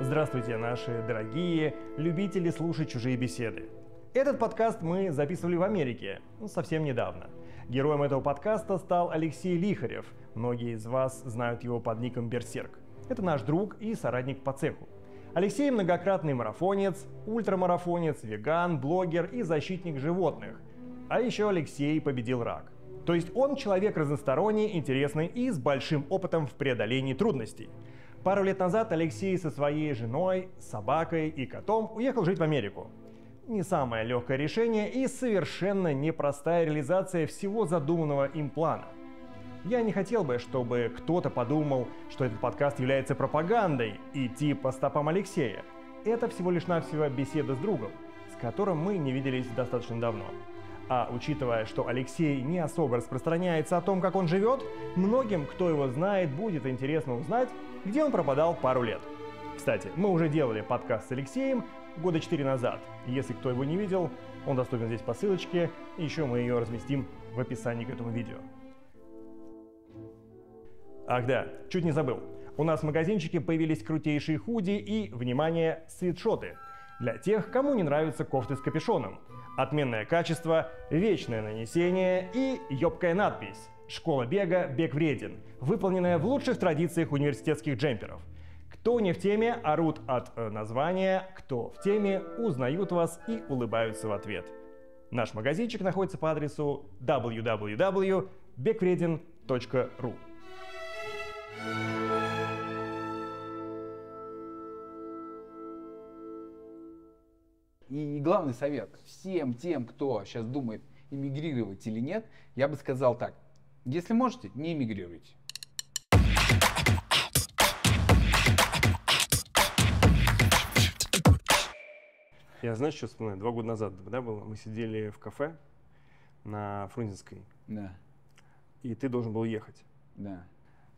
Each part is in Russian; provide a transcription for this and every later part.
Здравствуйте, наши дорогие любители слушать чужие беседы. Этот подкаст мы записывали в Америке ну, совсем недавно. Героем этого подкаста стал Алексей Лихарев. Многие из вас знают его под ником Берсерк. Это наш друг и соратник по цеху. Алексей многократный марафонец, ультрамарафонец, веган, блогер и защитник животных. А еще Алексей победил рак. То есть он человек разносторонний, интересный и с большим опытом в преодолении трудностей. Пару лет назад Алексей со своей женой, собакой и котом уехал жить в Америку. Не самое легкое решение и совершенно непростая реализация всего задуманного им плана. Я не хотел бы, чтобы кто-то подумал, что этот подкаст является пропагандой, идти по стопам Алексея. Это всего лишь навсего беседа с другом, с которым мы не виделись достаточно давно. А учитывая, что Алексей не особо распространяется о том, как он живет, многим, кто его знает, будет интересно узнать, где он пропадал пару лет. Кстати, мы уже делали подкаст с Алексеем года 4 назад. Если кто его не видел, он доступен здесь по ссылочке, и еще мы ее разместим в описании к этому видео. Ах да, чуть не забыл. У нас в магазинчике появились крутейшие худи и, внимание, свитшоты. Для тех, кому не нравятся кофты с капюшоном. Отменное качество, вечное нанесение и ёбкая надпись «Школа бега, бег вреден», выполненная в лучших традициях университетских джемперов. Кто не в теме, орут от э, названия, кто в теме, узнают вас и улыбаются в ответ. Наш магазинчик находится по адресу www.begvreden.ru И главный совет всем тем, кто сейчас думает, эмигрировать или нет, я бы сказал так. Если можете, не эмигрируйте. Я знаешь, что вспоминаю? Два года назад, да, было? Мы сидели в кафе на Фрунзенской, Да, и ты должен был ехать. да.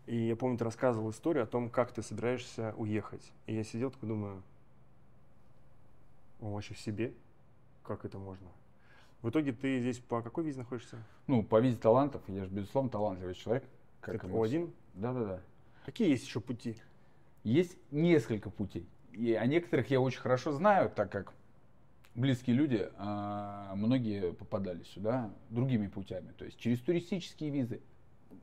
И я помню, ты рассказывал историю о том, как ты собираешься уехать. И я сидел такой, думаю, он вообще в себе? Как это можно? В итоге ты здесь по какой визе находишься? Ну, по виде талантов, я же, безусловно, талантливый человек. Мы О1? все. Да-да-да. Какие есть еще пути? Есть несколько путей. И о некоторых я очень хорошо знаю, так как близкие люди, а, многие попадали сюда другими путями. То есть через туристические визы.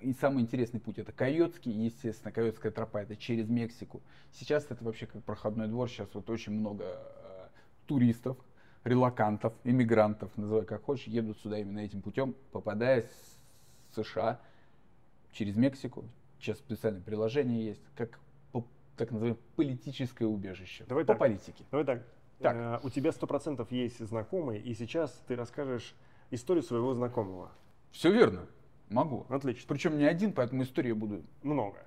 И самый интересный путь это Койотский, естественно, Койотская тропа, это через Мексику. Сейчас это вообще как проходной двор, сейчас вот очень много а, туристов, релакантов, иммигрантов, называй как хочешь, едут сюда именно этим путем, попадая с США через Мексику. Сейчас специальное приложение есть, как по- так называемое политическое убежище. Давай по так. политике. Давай так. Так. Э, у тебя сто процентов есть знакомый, и сейчас ты расскажешь историю своего знакомого. Все верно. Могу. Отлично. Причем не один, поэтому историю я буду. Много.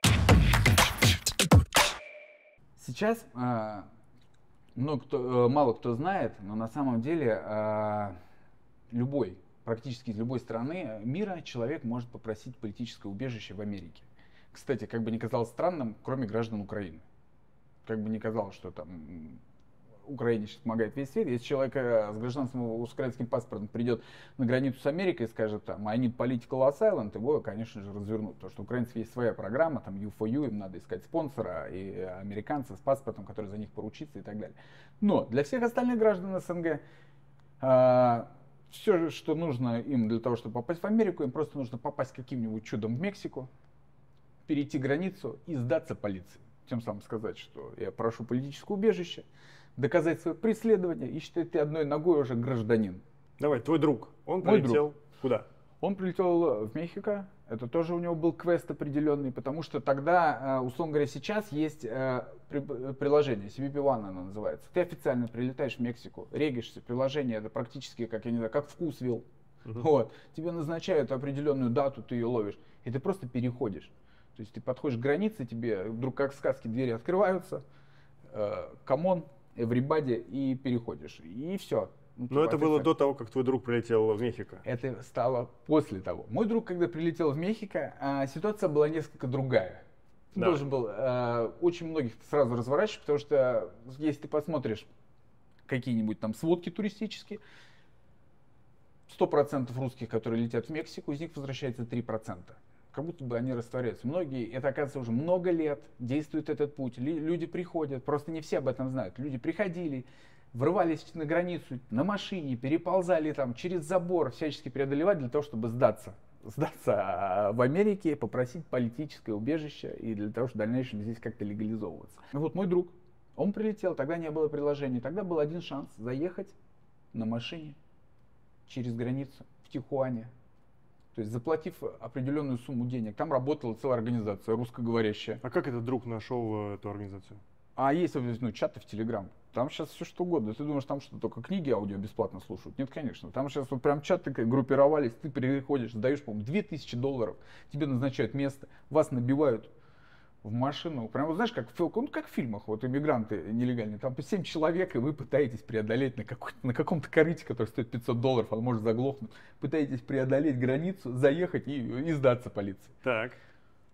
Сейчас а, много кто, э, мало кто знает, но на самом деле а, любой, практически из любой страны мира человек может попросить политическое убежище в Америке. Кстати, как бы ни казалось странным, кроме граждан Украины. Как бы ни казалось, что там Украине сейчас помогает весь свет. Если человек э, с гражданством, с украинским паспортом придет на границу с Америкой и скажет там, I need political asylum, его, конечно же, развернут. Потому что у украинцев есть своя программа, там U4U, им надо искать спонсора, и американцы с паспортом, который за них поручится и так далее. Но для всех остальных граждан СНГ все, что нужно им для того, чтобы попасть в Америку, им просто нужно попасть каким-нибудь чудом в Мексику, перейти границу и сдаться полиции. Тем самым сказать, что я прошу политическое убежище, доказать свое преследование и считать ты одной ногой уже гражданин. Давай, твой друг. Он Мой полетел куда? Он прилетел в Мехико, это тоже у него был квест определенный, потому что тогда, э, условно говоря, сейчас есть э, при- приложение, CBP One оно называется. Ты официально прилетаешь в Мексику, регишься, приложение, это практически, как я не знаю, как вкусвилл. Вот. Тебе назначают определенную дату, ты ее ловишь, и ты просто переходишь. То есть ты подходишь к границе, тебе вдруг как в сказке двери открываются, come on, everybody, и переходишь. И все. Но это было до того, как твой друг прилетел в Мехико. Это стало после того. Мой друг, когда прилетел в Мехико, а, ситуация была несколько другая. Ты Да. должен был а, очень многих сразу разворачивать, потому что если ты посмотришь какие-нибудь там сводки туристические, 100% русских, которые летят в Мексику, из них возвращается 3%. Как будто бы они растворяются. Многие, это оказывается уже много лет, действует этот путь. Люди приходят, просто не все об этом знают. Люди приходили, врывались на границу на машине, переползали там через забор, всячески преодолевать для того, чтобы сдаться. Сдаться а, в Америке, попросить политическое убежище и для того, чтобы в дальнейшем здесь как-то легализовываться. Ну вот мой друг, он прилетел, тогда не было приложения, тогда был один шанс заехать на машине через границу в Тихуане, то есть заплатив определенную сумму денег, там работала целая организация русскоговорящая. А как этот друг нашел эту организацию? А есть ну, чаты в Телеграм. Там сейчас все что угодно. Ты думаешь, там что, только книги аудио бесплатно слушают? Нет, конечно. Там сейчас вот прям чаты группировались, ты переходишь, сдаешь, по-моему, 2000 долларов, тебе назначают место, вас набивают в машину. Прям, вот знаешь, как в, ну, как в фильмах, вот иммигранты нелегальные, там по 7 человек, и вы пытаетесь преодолеть на, на каком-то корыте, который стоит 500 долларов, он может заглохнуть, пытаетесь преодолеть границу, заехать и, и сдаться полиции. Так.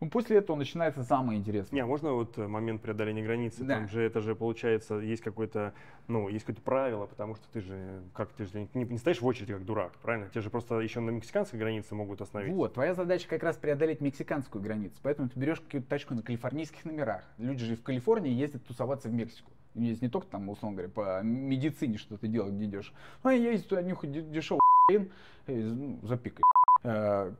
Ну, после этого начинается самое интересное. Не, а можно вот э, момент преодоления границы? Да. Там же это же получается, есть какое-то, ну, есть какое-то правило, потому что ты же, как ты же не, не стоишь в очереди как дурак, правильно? Те же просто еще на мексиканской границе могут остановить. Вот, твоя задача как раз преодолеть мексиканскую границу, поэтому ты берешь какую-то тачку на калифорнийских номерах. Люди же в Калифорнии ездят тусоваться в Мексику. Есть не только там, условно говоря, по медицине что ты делаешь, где идешь. Ну, а я ездить туда нюхать дешевый ну, запикай э,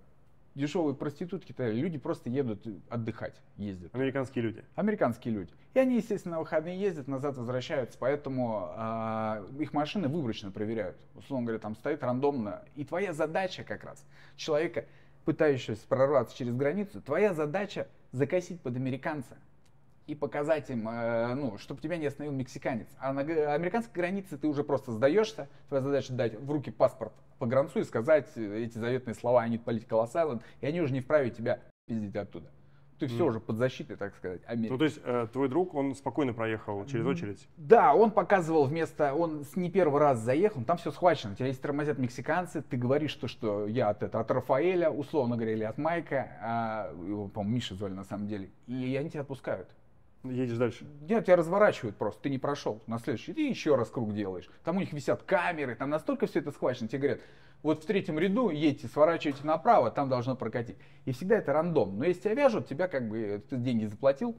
дешевые проститутки, то люди просто едут отдыхать, ездят. Американские люди. Американские люди. И они, естественно, на выходные ездят, назад возвращаются, поэтому э, их машины выборочно проверяют. Условно говоря, там стоит рандомно. И твоя задача как раз, человека, пытающегося прорваться через границу, твоя задача закосить под американца и показать им, э, ну, чтобы тебя не остановил мексиканец. А на американской границе ты уже просто сдаешься, твоя задача дать в руки паспорт по гранцу и сказать эти заветные слова «I need political asylum», и они уже не вправе тебя пиздить оттуда. Ты все mm. уже под защитой, так сказать, Америки. Ну, то есть э, твой друг, он спокойно проехал через очередь? Да, он показывал вместо, он не первый раз заехал, там все схвачено. Тебя если тормозят мексиканцы, ты говоришь, то, что я от, это, от Рафаэля, условно говоря, или от Майка, а, его, по-моему, Миша звали на самом деле, и они тебя отпускают. Едешь дальше. Нет, тебя разворачивают просто, ты не прошел. На следующий, ты еще раз круг делаешь. Там у них висят камеры, там настолько все это схвачено. Тебе говорят, вот в третьем ряду едьте, сворачивайте направо, там должно прокатить. И всегда это рандом. Но если тебя вяжут, тебя как бы, ты деньги заплатил,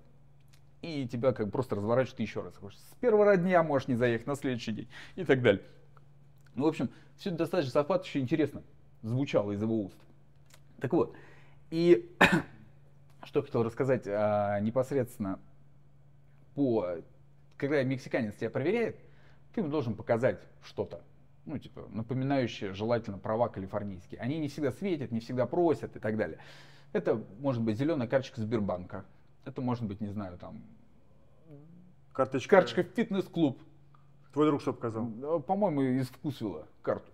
и тебя как бы просто разворачивают еще раз. С первого дня можешь не заехать на следующий день и так далее. Ну, в общем, все это достаточно захватывающе интересно звучало из его уст. Так вот, и что хотел рассказать а, непосредственно по, когда мексиканец тебя проверяет, ты ему должен показать что-то, ну, типа, напоминающее желательно права калифорнийские. Они не всегда светят, не всегда просят и так далее. Это может быть зеленая карточка Сбербанка. Это может быть, не знаю, там... Карточка... Карточка в фитнес-клуб. Твой друг что показал? По-моему, из вкусвилла карту.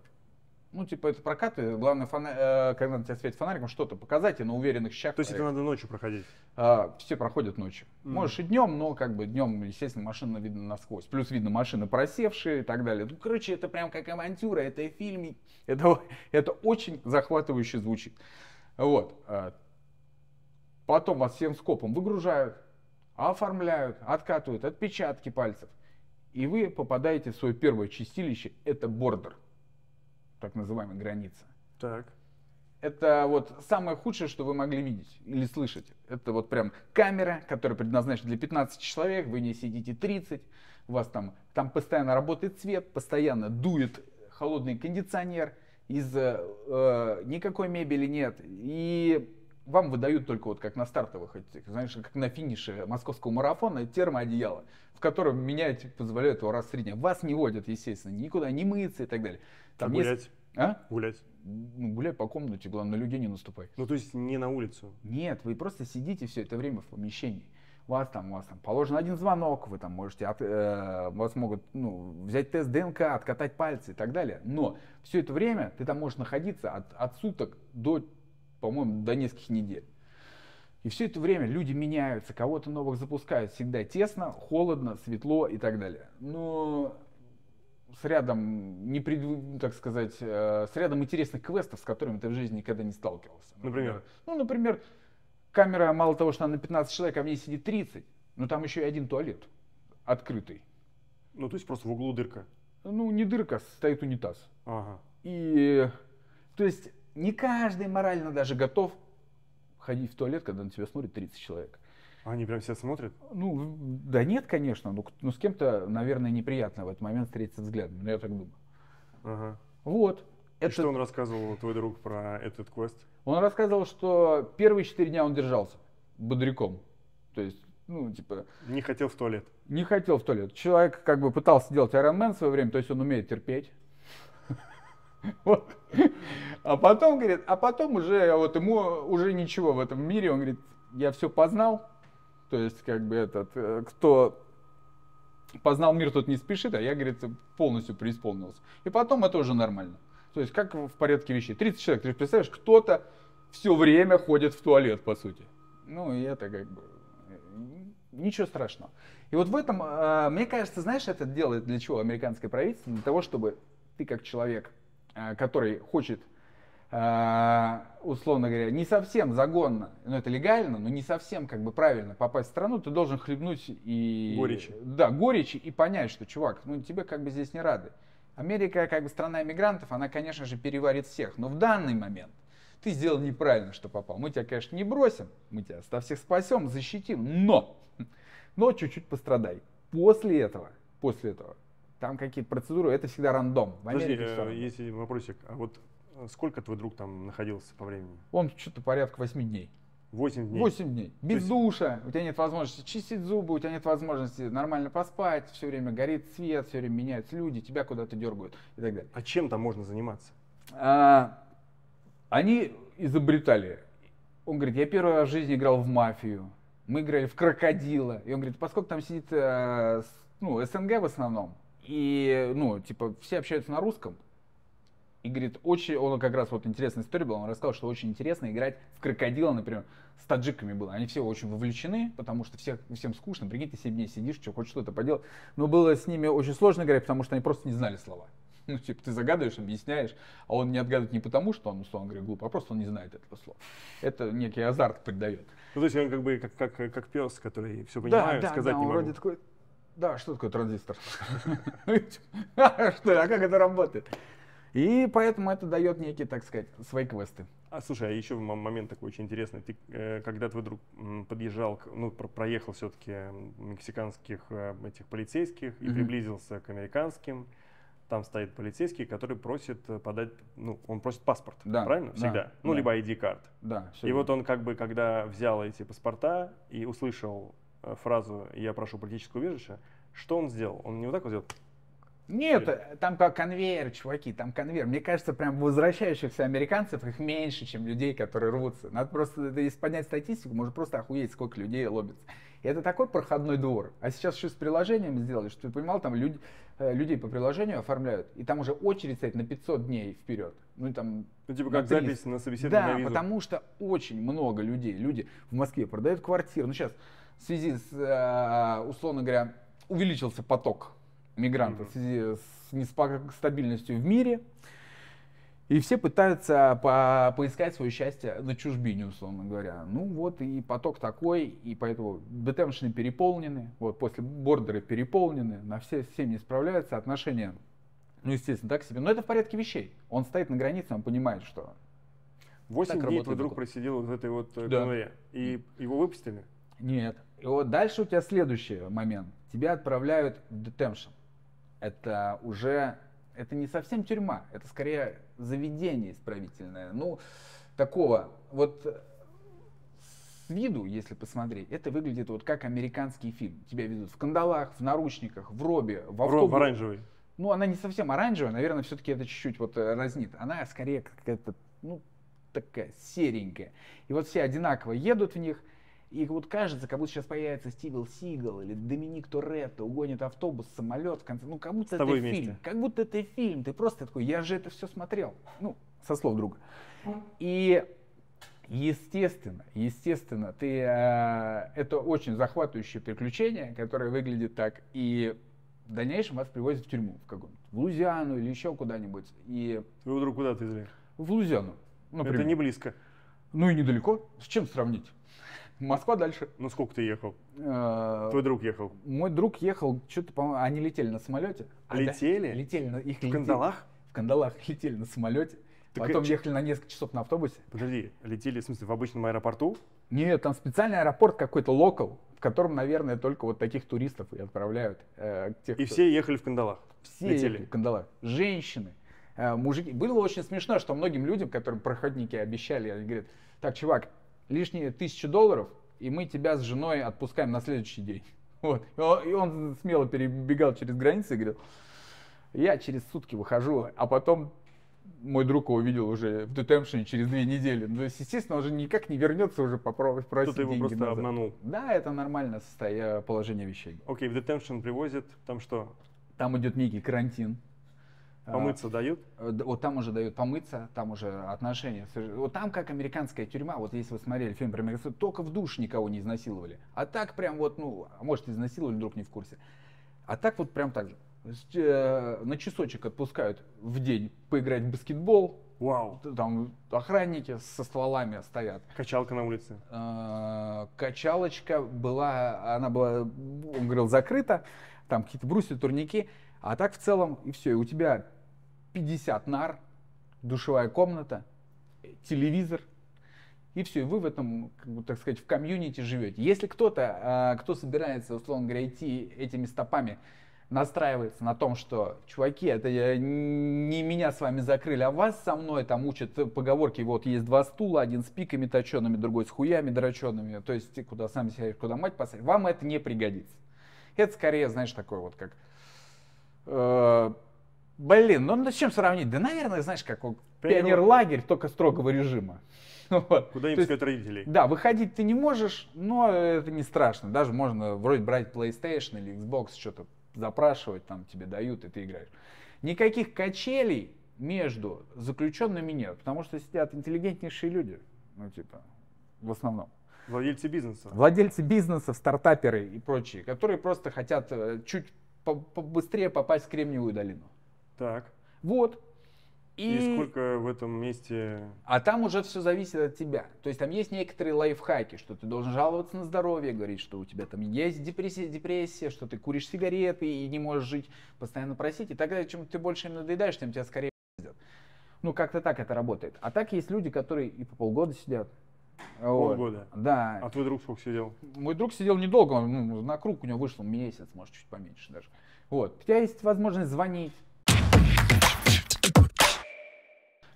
Ну, типа, это прокаты. Главное, фона... э, когда на тебя светит фонариком, что-то показать и на уверенных щах. То есть это надо ночью проходить? А, все проходят ночью. Mm. Можешь и днем, но как бы днем, естественно, машина видно насквозь. Плюс видно машины просевшие и так далее. Ну, короче, это прям как авантюра, это фильм. Это, это очень захватывающе звучит. Вот. А, потом вас всем скопом выгружают, оформляют, откатывают отпечатки пальцев. И вы попадаете в свое первое чистилище, это бордер так называемая граница. Так. Это вот самое худшее, что вы могли видеть или слышать. Это вот прям камера, которая предназначена для 15 человек, вы не сидите 30, у вас там, там постоянно работает свет, постоянно дует холодный кондиционер, из э, никакой мебели нет. И вам выдают только вот как на стартовых, знаешь, как на финише московского марафона термоодеяло, в котором менять позволяют его раз в дня. Вас не водят, естественно, никуда не мыться и так далее. Там а гулять? Есть... А? Гулять? Ну, гуляй по комнате, главное, на людей не наступай. Ну, то есть не на улицу? Нет, вы просто сидите все это время в помещении. У вас там, у вас там положен один звонок, вы там можете, от, э, вас могут ну, взять тест ДНК, откатать пальцы и так далее. Но все это время ты там можешь находиться от, от суток до, по-моему, до нескольких недель. И все это время люди меняются, кого-то новых запускают. Всегда тесно, холодно, светло и так далее. Но с рядом, не пред, так сказать, э, с рядом интересных квестов, с которыми ты в жизни никогда не сталкивался. Например? Ну, например, камера, мало того, что она на 15 человек, а в ней сидит 30, но там еще и один туалет открытый. Ну, то есть просто в углу дырка? Ну, не дырка, стоит унитаз. Ага. И, то есть, не каждый морально даже готов ходить в туалет, когда на тебя смотрит 30 человек. Они прям все смотрят? Ну, да нет, конечно. Ну, ну с кем-то, наверное, неприятно в этот момент встретиться взглядом. Я так думаю. Ага. Вот. И это... что он рассказывал, твой друг, про этот квест? Он рассказывал, что первые четыре дня он держался бодряком. То есть, ну, типа... Не хотел в туалет. Не хотел в туалет. Человек как бы пытался делать Iron Man в свое время, то есть он умеет терпеть. А потом, говорит, а потом уже, вот ему уже ничего в этом мире, он говорит, я все познал, то есть, как бы этот, э, кто познал мир, тот не спешит, а я, говорит, полностью преисполнился. И потом это уже нормально. То есть, как в порядке вещей. 30 человек, ты представляешь, кто-то все время ходит в туалет, по сути. Ну, и это как бы э, ничего страшного. И вот в этом, э, мне кажется, знаешь, это делает для чего американское правительство? Для того, чтобы ты как человек, который хочет условно говоря, не совсем загонно, но это легально, но не совсем как бы правильно попасть в страну, ты должен хлебнуть и... Горечи. Да, горечи и понять, что, чувак, ну тебе как бы здесь не рады. Америка, как бы страна иммигрантов, она, конечно же, переварит всех, но в данный момент ты сделал неправильно, что попал. Мы тебя, конечно, не бросим, мы тебя со всех спасем, защитим, но, но чуть-чуть пострадай. После этого, после этого, там какие-то процедуры, это всегда рандом. В Америке Подожди, э, есть вопросик. А вот Сколько твой друг там находился по времени? Он что-то порядка 8 дней. 8 дней? 8 дней. Без есть... душа, у тебя нет возможности чистить зубы, у тебя нет возможности нормально поспать, все время горит свет, все время меняются люди, тебя куда-то дергают и так далее. А чем там можно заниматься? А, они изобретали. Он говорит, я первый раз в жизни играл в мафию, мы играли в крокодила. И он говорит, поскольку там сидит э, ну, СНГ в основном, и, ну, типа, все общаются на русском, и говорит, очень, он как раз вот интересная история была, он рассказал, что очень интересно играть в крокодила, например, с таджиками было. Они все очень вовлечены, потому что всех, всем скучно, прикинь, ты 7 дней сидишь, что, хоть что-то поделать. Но было с ними очень сложно играть, потому что они просто не знали слова. Ну, типа, ты загадываешь, объясняешь, а он не отгадывает не потому, что он, условно говоря, глуп, а просто он не знает этого слова. Это некий азарт придает. Ну, то есть он как бы как, как, как пес, который все понимает, да, сказать да, не он вроде такой, да, что такое транзистор? Что, а как это работает? И поэтому это дает некие, так сказать, свои квесты. А слушай, а еще момент такой очень интересный. Ты, э, когда твой друг подъезжал, ну, проехал все-таки мексиканских э, этих полицейских и mm-hmm. приблизился к американским, там стоит полицейский, который просит э, подать, ну, он просит паспорт, да, правильно? Всегда. Да, ну, да. либо ID-карт. Да. И вот он как бы, когда взял эти паспорта и услышал фразу «я прошу политического убежища», что он сделал? Он не вот так вот сделал, нет, там как конвейер, чуваки, там конвейер. Мне кажется, прям возвращающихся американцев их меньше, чем людей, которые рвутся. Надо просто, если поднять статистику, можно просто охуеть, сколько людей лобится. И это такой проходной двор. А сейчас еще с приложением сделали, что ты понимал, там люди, э, людей по приложению оформляют, и там уже очередь стоит на 500 дней вперед. Ну, там, ну типа как 300. запись на собеседование Да, на потому что очень много людей, люди в Москве продают квартиры. Ну, сейчас в связи с, э, условно говоря, увеличился поток мигрантов в связи с нестабильностью в мире. И все пытаются по поискать свое счастье на чужбине, условно говоря. Ну вот и поток такой, и поэтому детеншены переполнены, вот после бордеры переполнены, на все, все не справляются, отношения, ну естественно, так себе. Но это в порядке вещей. Он стоит на границе, он понимает, что... Восемь дней твой друг просидел в этой вот э, да. конве, и его выпустили? Нет. И вот дальше у тебя следующий момент. Тебя отправляют в детеншн это уже, это не совсем тюрьма, это скорее заведение исправительное. Ну, такого, вот с виду, если посмотреть, это выглядит вот как американский фильм. Тебя ведут в кандалах, в наручниках, в робе, в автобусе. В оранжевый. Ну, она не совсем оранжевая, наверное, все-таки это чуть-чуть вот э, разнит. Она скорее какая-то, ну, такая серенькая. И вот все одинаково едут в них, и вот кажется, как будто сейчас появится Стивен Сигал или Доминик Торетто, угонит автобус, самолет, в конце, ну как будто это вместе. фильм, как будто это фильм, ты просто такой, я же это все смотрел, ну, со слов друга. И естественно, естественно, ты, э, это очень захватывающее приключение, которое выглядит так, и в дальнейшем вас привозят в тюрьму, в какую-нибудь, в Лузиану или еще куда-нибудь. И... Твоего друга куда ты везли? В Лузиану. Например. Это не близко. Ну и недалеко. С чем сравнить? Москва дальше. Ну сколько ты ехал? Э, Твой друг ехал? Мой друг ехал, что-то, по они летели на самолете. Летели? А, да, летели на их В кандалах? В кандалах летели на самолете. Так Потом ехали на несколько часов на автобусе. Подожди, летели, в смысле, в обычном аэропорту? Нет, там специальный аэропорт какой-то локал, в котором, наверное, только вот таких туристов и отправляют. Э, тех, и кто... все ехали в кандалах? Все летели. ехали в кандалах. Женщины, э, мужики. Было очень смешно, что многим людям, которым проходники обещали, они говорят, так, чувак, лишние тысячу долларов, и мы тебя с женой отпускаем на следующий день. Вот. И он смело перебегал через границы и говорил, я через сутки выхожу, а потом мой друг его увидел уже в детемпшене через две недели. Ну, то есть, естественно, он уже никак не вернется уже попробовать просить Кто-то его просто назад. обманул. Да, это нормальное состояние, положение вещей. Окей, в детемпшн привозят, там что? Там идет некий карантин. Помыться а, дают? Вот там уже дают помыться, там уже отношения. Вот там как американская тюрьма, вот если вы смотрели фильм про американцев, только в душ никого не изнасиловали. А так прям вот, ну, а может изнасиловали, вдруг не в курсе. А так вот прям так же. Э, на часочек отпускают в день поиграть в баскетбол. Вау. Там охранники со стволами стоят. Качалка на улице. Э, качалочка была, она была, он говорил, закрыта. Там какие-то брусья, турники. А так в целом и все. И у тебя 50 нар, душевая комната, телевизор, и все, и вы в этом, как бы, так сказать, в комьюнити живете. Если кто-то, а, кто собирается, условно говоря, идти этими стопами, настраивается на том, что, чуваки, это не меня с вами закрыли, а вас со мной там учат поговорки, вот есть два стула, один с пиками точеными, другой с хуями дрочеными, то есть куда сами сядешь, куда мать посадишь, вам это не пригодится. Это скорее, знаешь, такое вот как... Э, блин, ну с чем сравнить? Да, наверное, знаешь, как пионер-лагерь, только строгого режима. Вот. Куда им сказать родителей? Да, выходить ты не можешь, но это не страшно. Даже можно вроде брать PlayStation или Xbox, что-то запрашивать, там тебе дают, и ты играешь. Никаких качелей между заключенными нет, потому что сидят интеллигентнейшие люди, ну типа, в основном. Владельцы бизнеса. Владельцы бизнеса, стартаперы и прочие, которые просто хотят э, чуть побыстрее попасть в Кремниевую долину. Так. Вот. И... и сколько в этом месте... А там уже все зависит от тебя. То есть там есть некоторые лайфхаки, что ты должен жаловаться на здоровье, говорить, что у тебя там есть депрессия, депрессия, что ты куришь сигареты и не можешь жить, постоянно просить. И тогда, чем ты больше им надоедаешь, тем тебя скорее пиздят. Ну, как-то так это работает. А так есть люди, которые и по полгода сидят. Полгода? Вот. Да. А твой друг сколько сидел? Мой друг сидел недолго, он, ну, на круг у него вышел месяц, может, чуть поменьше даже. Вот. У тебя есть возможность звонить,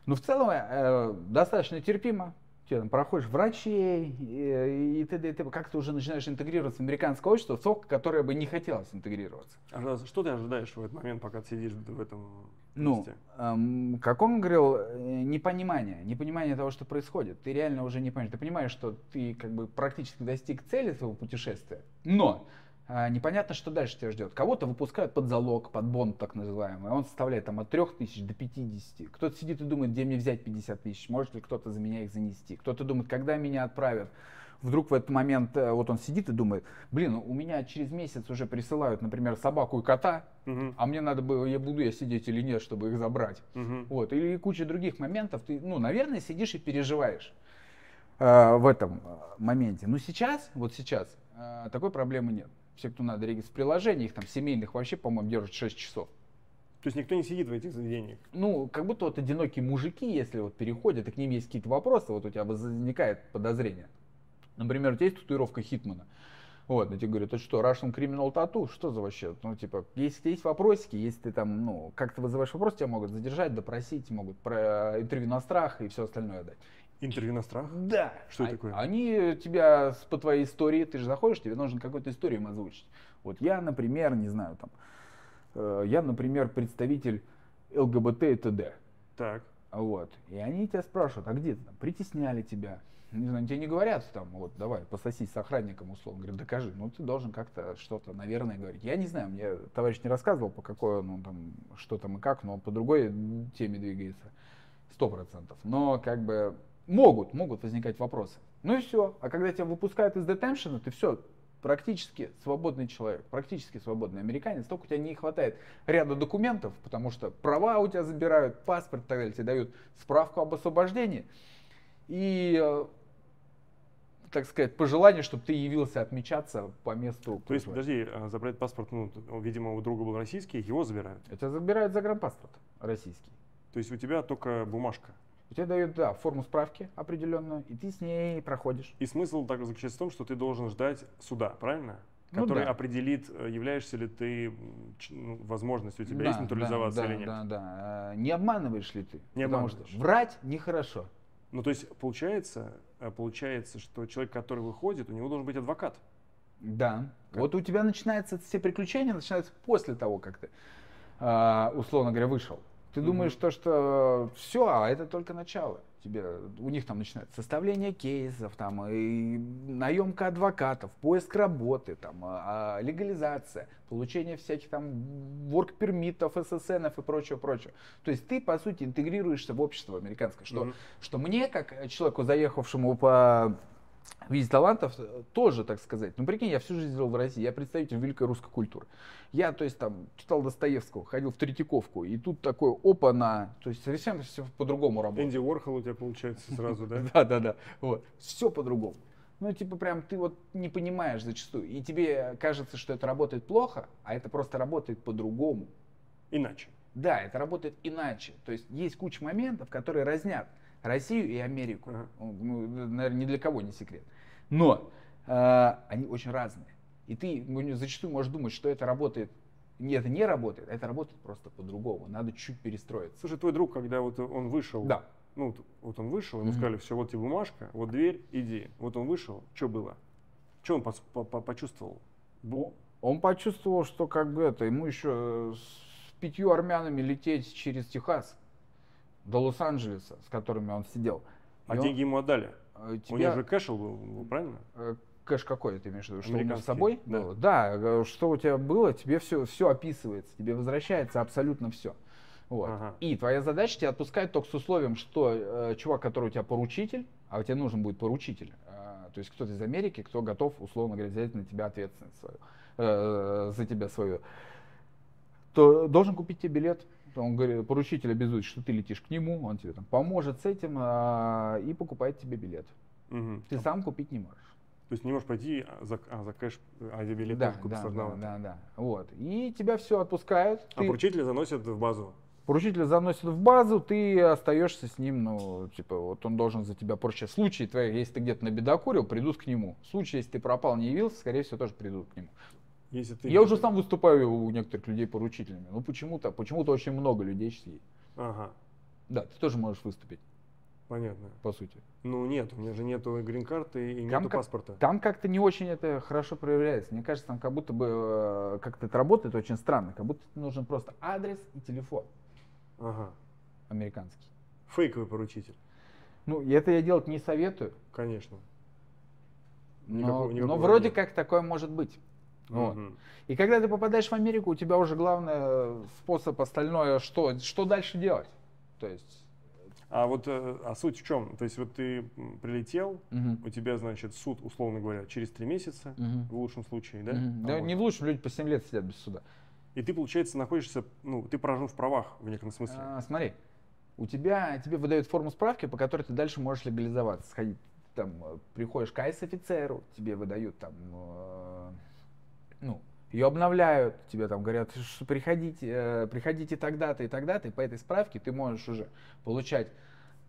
ну, в целом, э, достаточно терпимо. Ты там проходишь врачей, и, и ты, и ты как-то уже начинаешь интегрироваться в американское общество, в которое бы не хотелось интегрироваться. А что ты ожидаешь в этот момент, пока ты сидишь в этом ну, месте? Эм, как он говорил, э, непонимание, непонимание того, что происходит. Ты реально уже не понимаешь. Ты понимаешь, что ты как бы практически достиг цели своего путешествия, но непонятно, что дальше тебя ждет. Кого-то выпускают под залог, под бонд так называемый. Он составляет там от 3 тысяч до 50. Кто-то сидит и думает, где мне взять 50 тысяч, может ли кто-то за меня их занести. Кто-то думает, когда меня отправят. Вдруг в этот момент э, вот он сидит и думает, блин, у меня через месяц уже присылают, например, собаку и кота, угу. а мне надо бы, я буду я сидеть или нет, чтобы их забрать. Угу. Вот. Или куча других моментов. Ты, ну, наверное, сидишь и переживаешь э, в этом э, моменте. Но сейчас, вот сейчас, э, такой проблемы нет все, кто надо регистрировать в приложении, их там семейных вообще, по-моему, держат 6 часов. То есть никто не сидит в этих заведениях? Ну, как будто вот одинокие мужики, если вот переходят, и к ним есть какие-то вопросы, вот у тебя возникает подозрение. Например, у тебя есть татуировка Хитмана. Вот, и тебе говорят, это что, Russian Criminal Tattoo? Что за вообще? Ну, типа, если есть вопросики, если ты там, ну, как-то вызываешь вопрос, тебя могут задержать, допросить, могут про интервью на страх и все остальное дать. Интервью на страх? Да. Что а, это такое? Они тебя по твоей истории, ты же заходишь, тебе нужно какую-то историю им озвучить. Вот я, например, не знаю, там, э, я, например, представитель ЛГБТ и т.д. Так. Вот. И они тебя спрашивают, а где ты там? Притесняли тебя? Не знаю, тебе не говорят там, вот, давай, пососись с охранником, условно, говорят, докажи. Ну, ты должен как-то что-то, наверное, говорить. Я не знаю, мне товарищ не рассказывал, по какой, ну, там, что там и как, но он по другой теме двигается. Сто процентов. Но, как бы, могут, могут возникать вопросы. Ну и все. А когда тебя выпускают из детеншена, ты все, практически свободный человек, практически свободный американец, только у тебя не хватает ряда документов, потому что права у тебя забирают, паспорт и так далее, тебе дают справку об освобождении. И э, так сказать, пожелание, чтобы ты явился отмечаться по месту. То есть, подожди, а забрать паспорт, ну, видимо, у друга был российский, его забирают? Это забирают загранпаспорт российский. То есть у тебя только бумажка? У тебя дают, да, форму справки определенную, и ты с ней проходишь. И смысл так заключается в том, что ты должен ждать суда, правильно? Ну Который да. определит, э, являешься ли ты, ну, возможность у тебя Да, есть натурализоваться да, или да, нет. Да, да. А, Не обманываешь ли ты? Не Потому обманываешь. что врать нехорошо. Ну, то есть, получается, э, получается, что человек, который выходит, у него должен быть адвокат. Да. Как? Вот у тебя начинаются все приключения, начинаются после того, как ты, а, условно говоря, вышел. Ты Мгм. думаешь то, что все, а это только начало. Тебе, у них там начинается составление кейсов, там, и наемка адвокатов, поиск работы, там, а, а, легализация, получение всяких там ворк-пермитов, ССНов и прочего, прочего. То есть ты, по сути, интегрируешься в общество американское, что Мгм. что мне, как человеку, заехавшему по визе талантов, э, тоже, так сказать. Ну, прикинь, я всю жизнь жил в России, я представитель великой русской культуры. Я, то есть, там, читал Достоевского, ходил в Третьяковку, и тут такой опа на... То есть, совсем все по-другому работает. Энди Уорхол у тебя получается сразу, да? Да, да, да. Вот. Все по-другому. Ну, типа, прям ты вот не понимаешь зачастую. И тебе кажется, что это работает плохо, а это просто работает по-другому. Иначе. Да, это работает иначе. То есть есть куча моментов, которые разнят Россию и Америку. Ага. Ну, наверное, ни для кого не секрет. Но э, они очень разные. И ты ну, зачастую можешь думать, что это работает. Нет, это не работает, это работает просто по-другому. Надо чуть перестроиться. Слушай, твой друг, когда вот он вышел, Да. ну, вот- вот он вышел, ему Мгм. сказали, все, вот тебе бумажка, вот дверь, иди. Вот он вышел, что было? Что он пос- по- по- почувствовал? Бу- Он почувствовал, что как бы это, ему еще с пятью армянами лететь через Техас до Лос-Анджелеса, с которыми он сидел. А И он, деньги ему отдали? э, У него тебя- же кэшел был, правильно? Э, Кэш какой ты имеешь в виду? Что у него с собой да. было? Да, э, что у тебя было, тебе все, все описывается, тебе возвращается абсолютно все. Вот. Ага. И твоя задача тебя отпускать только с условием, что э, чувак, который у тебя поручитель, а тебе нужен будет поручитель, э, то есть кто-то из Америки, кто готов, условно говоря, взять на тебя ответственность свою, э, за тебя свою, то должен купить тебе билет. Он говорит, поручитель обязует, что ты летишь к нему, он тебе там поможет с этим а, и покупает тебе билет. Мгм. Ты сам купить не можешь. То есть не можешь пойти за, а, за кэш, авиабилет Да, купить да, да, сложновато. да, да. Вот. И тебя все отпускают. А ты- поручителя заносят в базу. Поручитель заносит в базу, ты остаешься с ним, ну, типа, вот он должен за тебя поручить. В случае твоей, если ты где-то набедокурил, придут к нему. В случае, если ты пропал, не явился, скорее всего, тоже придут к нему. Если ты Я уже сам выступаю у некоторых людей поручителями. Ну, почему-то, почему-то очень много людей есть. Ага, Да, ты тоже можешь выступить, понятно. по сути. Ну нет, у меня же нету грин-карты и Там нету как- паспорта. Там как-то не очень это хорошо проявляется. Мне кажется, там как будто бы э, как-то это работает очень странно. Как будто нужен просто адрес и телефон Ага. американский. Фейковый поручитель, Ну, это я делать не советую. конечно. Но, Никакого- но никакого вроде нет. как такое может быть. Вот. И когда ты попадаешь в Америку, у тебя уже главное э, способ остальное, что, что дальше делать. То есть, А вот э, а суть в чем? То есть вот ты прилетел, мгм, у тебя, значит, суд, условно говоря, через три месяца, мгм, в лучшем случае, да? мгм. А Да вот. не в лучшем, люди по 7 лет сидят без суда. И ты, получается, находишься, ну, ты поражен в правах в неком смысле. А, смотри, у тебя, тебе выдают форму справки, по которой ты дальше можешь легализоваться. Сходить, там, э, приходишь к айс-офицеру, тебе выдают там, ну, ее обновляют, тебе там говорят, что приходите, э, приходите тогда-то и тогда-то, и по этой справке ты можешь уже получать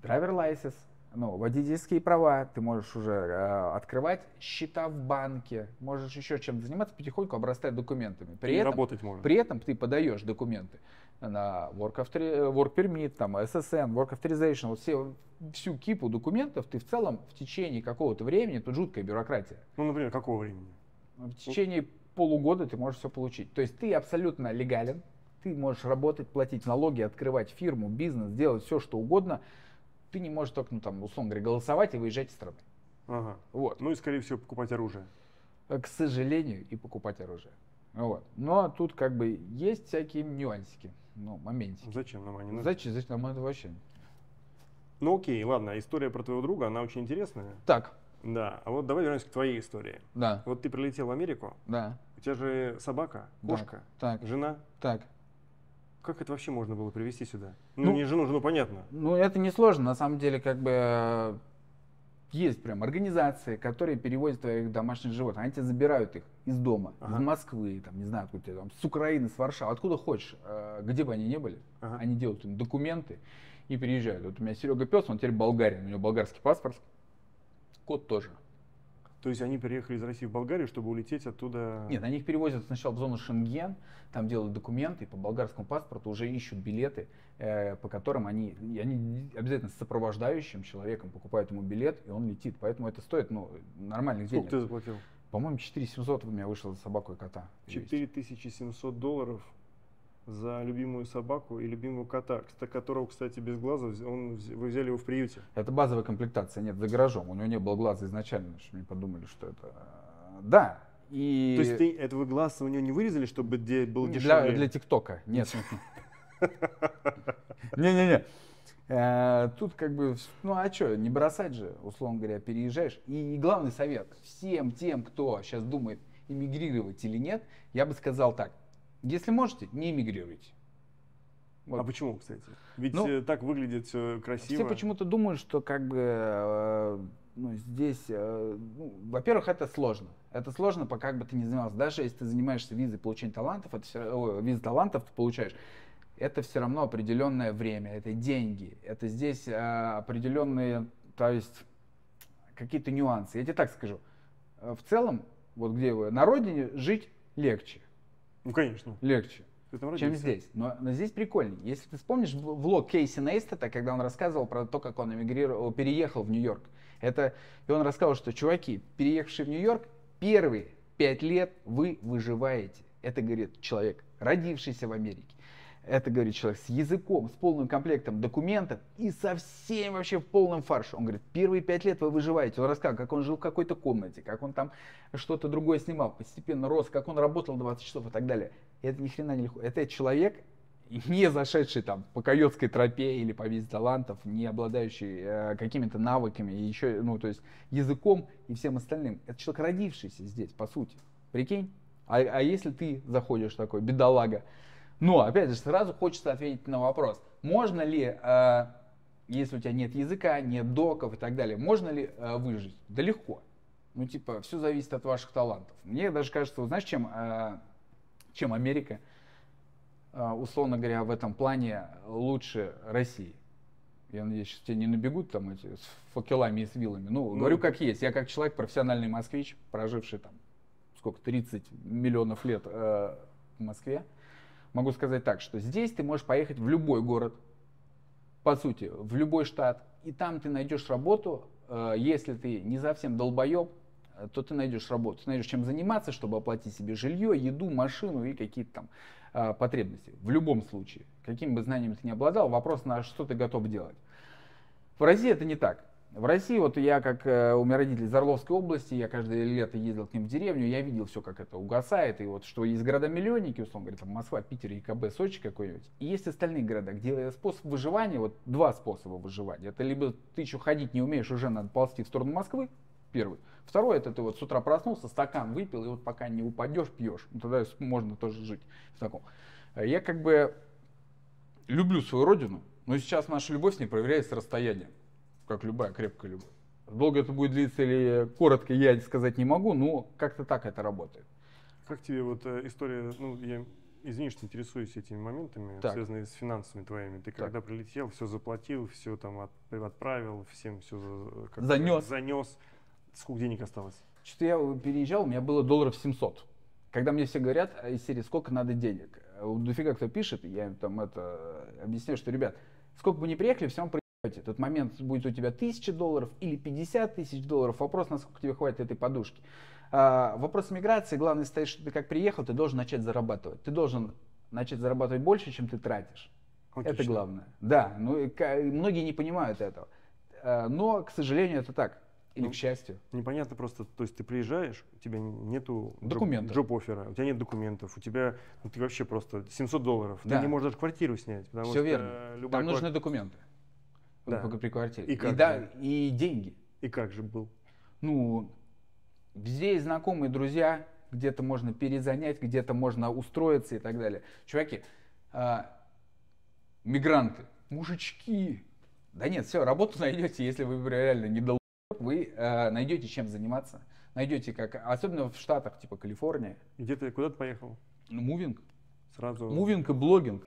драйвер лайсенс, ну, водительские права, ты можешь уже э, открывать счета в банке, можешь еще чем-то заниматься, потихоньку обрастать документами. При и этом, работать можно. при этом ты подаешь документы на work, authori- work permit, там, SSN, work authorization, вот все, всю кипу документов ты в целом в течение какого-то времени, тут жуткая бюрократия, Ну, например, какого времени? в течение полугода ты можешь все получить. То есть ты абсолютно легален, ты можешь работать, платить налоги, открывать фирму, бизнес, делать все, что угодно. Ты не можешь только, ну, там, условно говоря, голосовать и выезжать из страны. Ага. Вот. Ну и, скорее всего, покупать оружие. К сожалению, и покупать оружие. Вот. Но тут как бы есть всякие нюансики, ну, моментики. Зачем нам они нужны? Зачем, зачем нам это вообще? Ну окей, ладно, история про твоего друга, она очень интересная. Так, Да, а вот давай вернемся к твоей истории. да, Вот ты прилетел в Америку, да, тебя же собака, кошка, так, жена. так. Как это вообще можно было привезти сюда? Ну, Ну, не жену, жену, понятно. Ну, это несложно, на самом деле, как бы, э, есть прям организации, которые перевозят твоих домашних животных. Они тебе забирают их из дома, ага. из Москвы, там, не знаю, откуда там, с Украины, с Варшавы, откуда хочешь, э, где бы они ни были. Ага. Они делают им документы и приезжают. Вот у меня Серега Пес, он теперь болгарин, у него болгарский паспорт. Кот тоже. То есть они переехали из России в Болгарию, чтобы улететь оттуда? Нет, они их перевозят сначала в зону Шенген, там делают документы, по болгарскому паспорту уже ищут билеты, э, по которым они, они обязательно с сопровождающим человеком покупают ему билет, и он летит. Поэтому это стоит ну, нормальных денег. Сколько ты заплатил? По-моему, 4700 у меня вышло за собаку и кота. 4700 долларов за любимую собаку и любимого кота, которого, кстати, без глаза, он, вы взяли его в приюте. Это базовая комплектация, нет, за гаражом. У него не было глаза изначально, что мне подумали, что это... Э, да, и... То есть ты, этого глаза у него не вырезали, чтобы где был дешевле? Для, для ТикТока, нет. Не-не-не. Э, тут как бы, ну а что, не бросать же, условно говоря, переезжаешь. И главный совет всем тем, кто сейчас думает, эмигрировать или нет, я бы сказал так, если можете, не эмигрируйте. Вот. А почему, кстати? Ведь ну, э, так выглядит все красиво. Все почему-то думают, что как бы э, ну, здесь, э, ну, во-первых, это сложно. Это сложно, пока как бы ты не занимался. Даже если ты занимаешься визой получения талантов, это все, о, виза талантов ты получаешь, это все равно определенное время, это деньги, это здесь э, определенные, то есть какие-то нюансы. Я тебе так скажу. В целом, вот где вы, на родине жить легче. Ну, конечно. Легче чем здесь. Но, но здесь прикольнее. Если ты вспомнишь влог Кейси Нейстета, когда он рассказывал про то, как он эмигрировал, переехал в Нью-Йорк. Это, и он рассказывал, что, чуваки, переехавшие в Нью-Йорк, первые пять лет вы выживаете. Это, говорит, человек, родившийся в Америке. Это, говорит человек, с языком, с полным комплектом документов и совсем вообще в полном фарше. Он говорит, первые пять лет вы выживаете. Он рассказал, как он жил в какой-то комнате, как он там что-то другое снимал, постепенно рос, как он работал 20 часов и так далее. И это ни хрена не легко. Это человек, не зашедший там по койотской тропе или по визе талантов, не обладающий э, какими-то навыками, и еще, ну, то есть языком и всем остальным. Это человек, родившийся здесь, по сути. Прикинь? А, а если ты заходишь такой, бедолага, но, опять же, сразу хочется ответить на вопрос, можно ли, э, если у тебя нет языка, нет доков и так далее, можно ли э, выжить? Да легко. Ну, типа, все зависит от ваших талантов. Мне даже кажется, знаешь, чем, э, чем Америка, э, условно говоря, в этом плане лучше России. Я надеюсь, сейчас тебе не набегут там эти с факелами и с вилами. Ну, ну, говорю как есть. Я как человек, профессиональный москвич, проживший там сколько, 30 миллионов лет э, в Москве, могу сказать так, что здесь ты можешь поехать в любой город, по сути, в любой штат, и там ты найдешь работу, э, если ты не совсем долбоеб, э, то ты найдешь работу, ты найдешь чем заниматься, чтобы оплатить себе жилье, еду, машину и какие-то там э, потребности. В любом случае, каким бы знаниями ты ни обладал, вопрос на что ты готов делать. В России это не так. В России, вот я как э, у меня родители из Орловской области, я каждое лето ездил к ним в деревню, я видел все, как это угасает, и вот что есть города-миллионники, условно говоря, там Москва, Питер, ЕКБ, Сочи какой-нибудь, и есть остальные города, где способ выживания, вот два способа выживания. Это либо ты еще ходить не умеешь, уже надо ползти в сторону Москвы, первый. Второй, это ты вот с утра проснулся, стакан выпил, и вот пока не упадешь, пьешь. Ну, тогда можно тоже жить в таком. Я как бы люблю свою родину, но сейчас наша любовь с ней проверяется расстоянием как любая крепкая любовь. Долго это будет длиться или коротко, я сказать не могу, но как-то так это работает. Как тебе вот э, история, ну, я извини, что интересуюсь этими моментами, так. связанные с финансами твоими. Ты так. когда прилетел, все заплатил, все там от, отправил, всем все занес. занес. Сколько денег осталось? Что-то я переезжал, у меня было долларов 700. Когда мне все говорят из серии, сколько надо денег, дофига кто пишет, я им там это объясняю, что, ребят, сколько бы ни приехали, все равно этот момент будет у тебя 1000 долларов или 50 тысяч долларов. Вопрос, насколько тебе хватит этой подушки. А, вопрос миграции, главное стоит, что ты как приехал, ты должен начать зарабатывать. Ты должен начать зарабатывать больше, чем ты тратишь. Отлично. Это главное. Да, ну многие не понимают этого. А, но, к сожалению, это так. Или ну, к счастью. Непонятно просто, то есть ты приезжаешь, у тебя нету документов. джоб-оффера, у тебя нет документов, у тебя, ну ты вообще просто 700 долларов, да. ты не можешь даже квартиру снять. Потому Все что верно. Там квар... нужны документы да. при квартире. И, как и, да, и деньги. И как же был? Ну, везде знакомые, друзья, где-то можно перезанять, где-то можно устроиться и так далее. Чуваки, а, мигранты, мужички, да нет, все, работу найдете, если вы реально не дол вы э, найдете чем заниматься. Найдете как, особенно в штатах, типа Калифорния. Где ты, куда ты поехал? Ну, мувинг. Сразу. Мувинг и блогинг.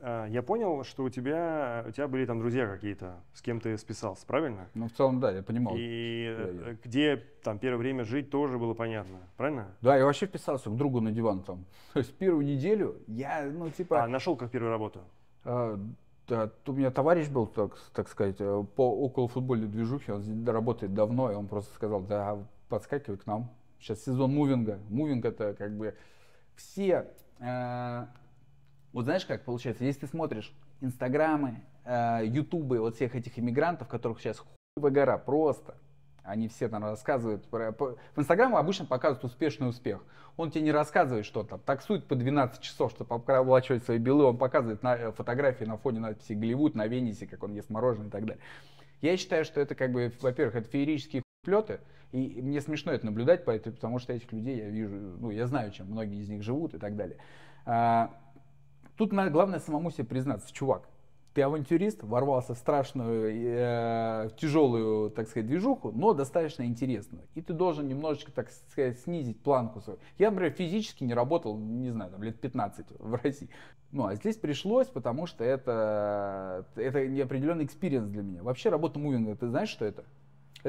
А, Я понял, что у тебя, у тебя были там друзья какие-то, с кем ты списался, правильно? Ну, в целом, да, я понимал. И Да, э, где там первое время жить тоже было понятно, правильно? Да, я вообще вписался к другу на диван там. То есть первую неделю я, ну, типа... А нашел как первую работу? А, да, у меня товарищ был, так, так сказать, э, по около футбольной движухи, он здесь работает давно, и он просто сказал, да, подскакивай к нам. Сейчас сезон мувинга. Мувинг это как бы все... э, вот знаешь, как получается, если ты смотришь инстаграмы, э, ютубы вот всех этих иммигрантов, которых сейчас хуевая гора, просто, они все там рассказывают. В Инстаграме обычно показывают успешный успех. Он тебе не рассказывает, что там таксует по 12 часов, чтобы оплачивать свои билы. Он показывает на, э, фотографии на фоне надписи Голливуд, на Венесе, как он ест мороженое и так далее. Я считаю, что это как бы, во-первых, это феерические плеты, и мне смешно это наблюдать, потому что этих людей я вижу, ну, я знаю, чем многие из них живут и так далее. Тут надо, главное самому себе признаться, чувак, ты авантюрист, ворвался в страшную, э, тяжелую, так сказать, движуху, но достаточно интересную. И ты должен немножечко, так сказать, снизить планку свою. Я, например, физически не работал, не знаю, там, лет 15 в России. Ну, а здесь пришлось, потому что это, это неопределенный experience для меня. Вообще работа moving а, ты знаешь, что это?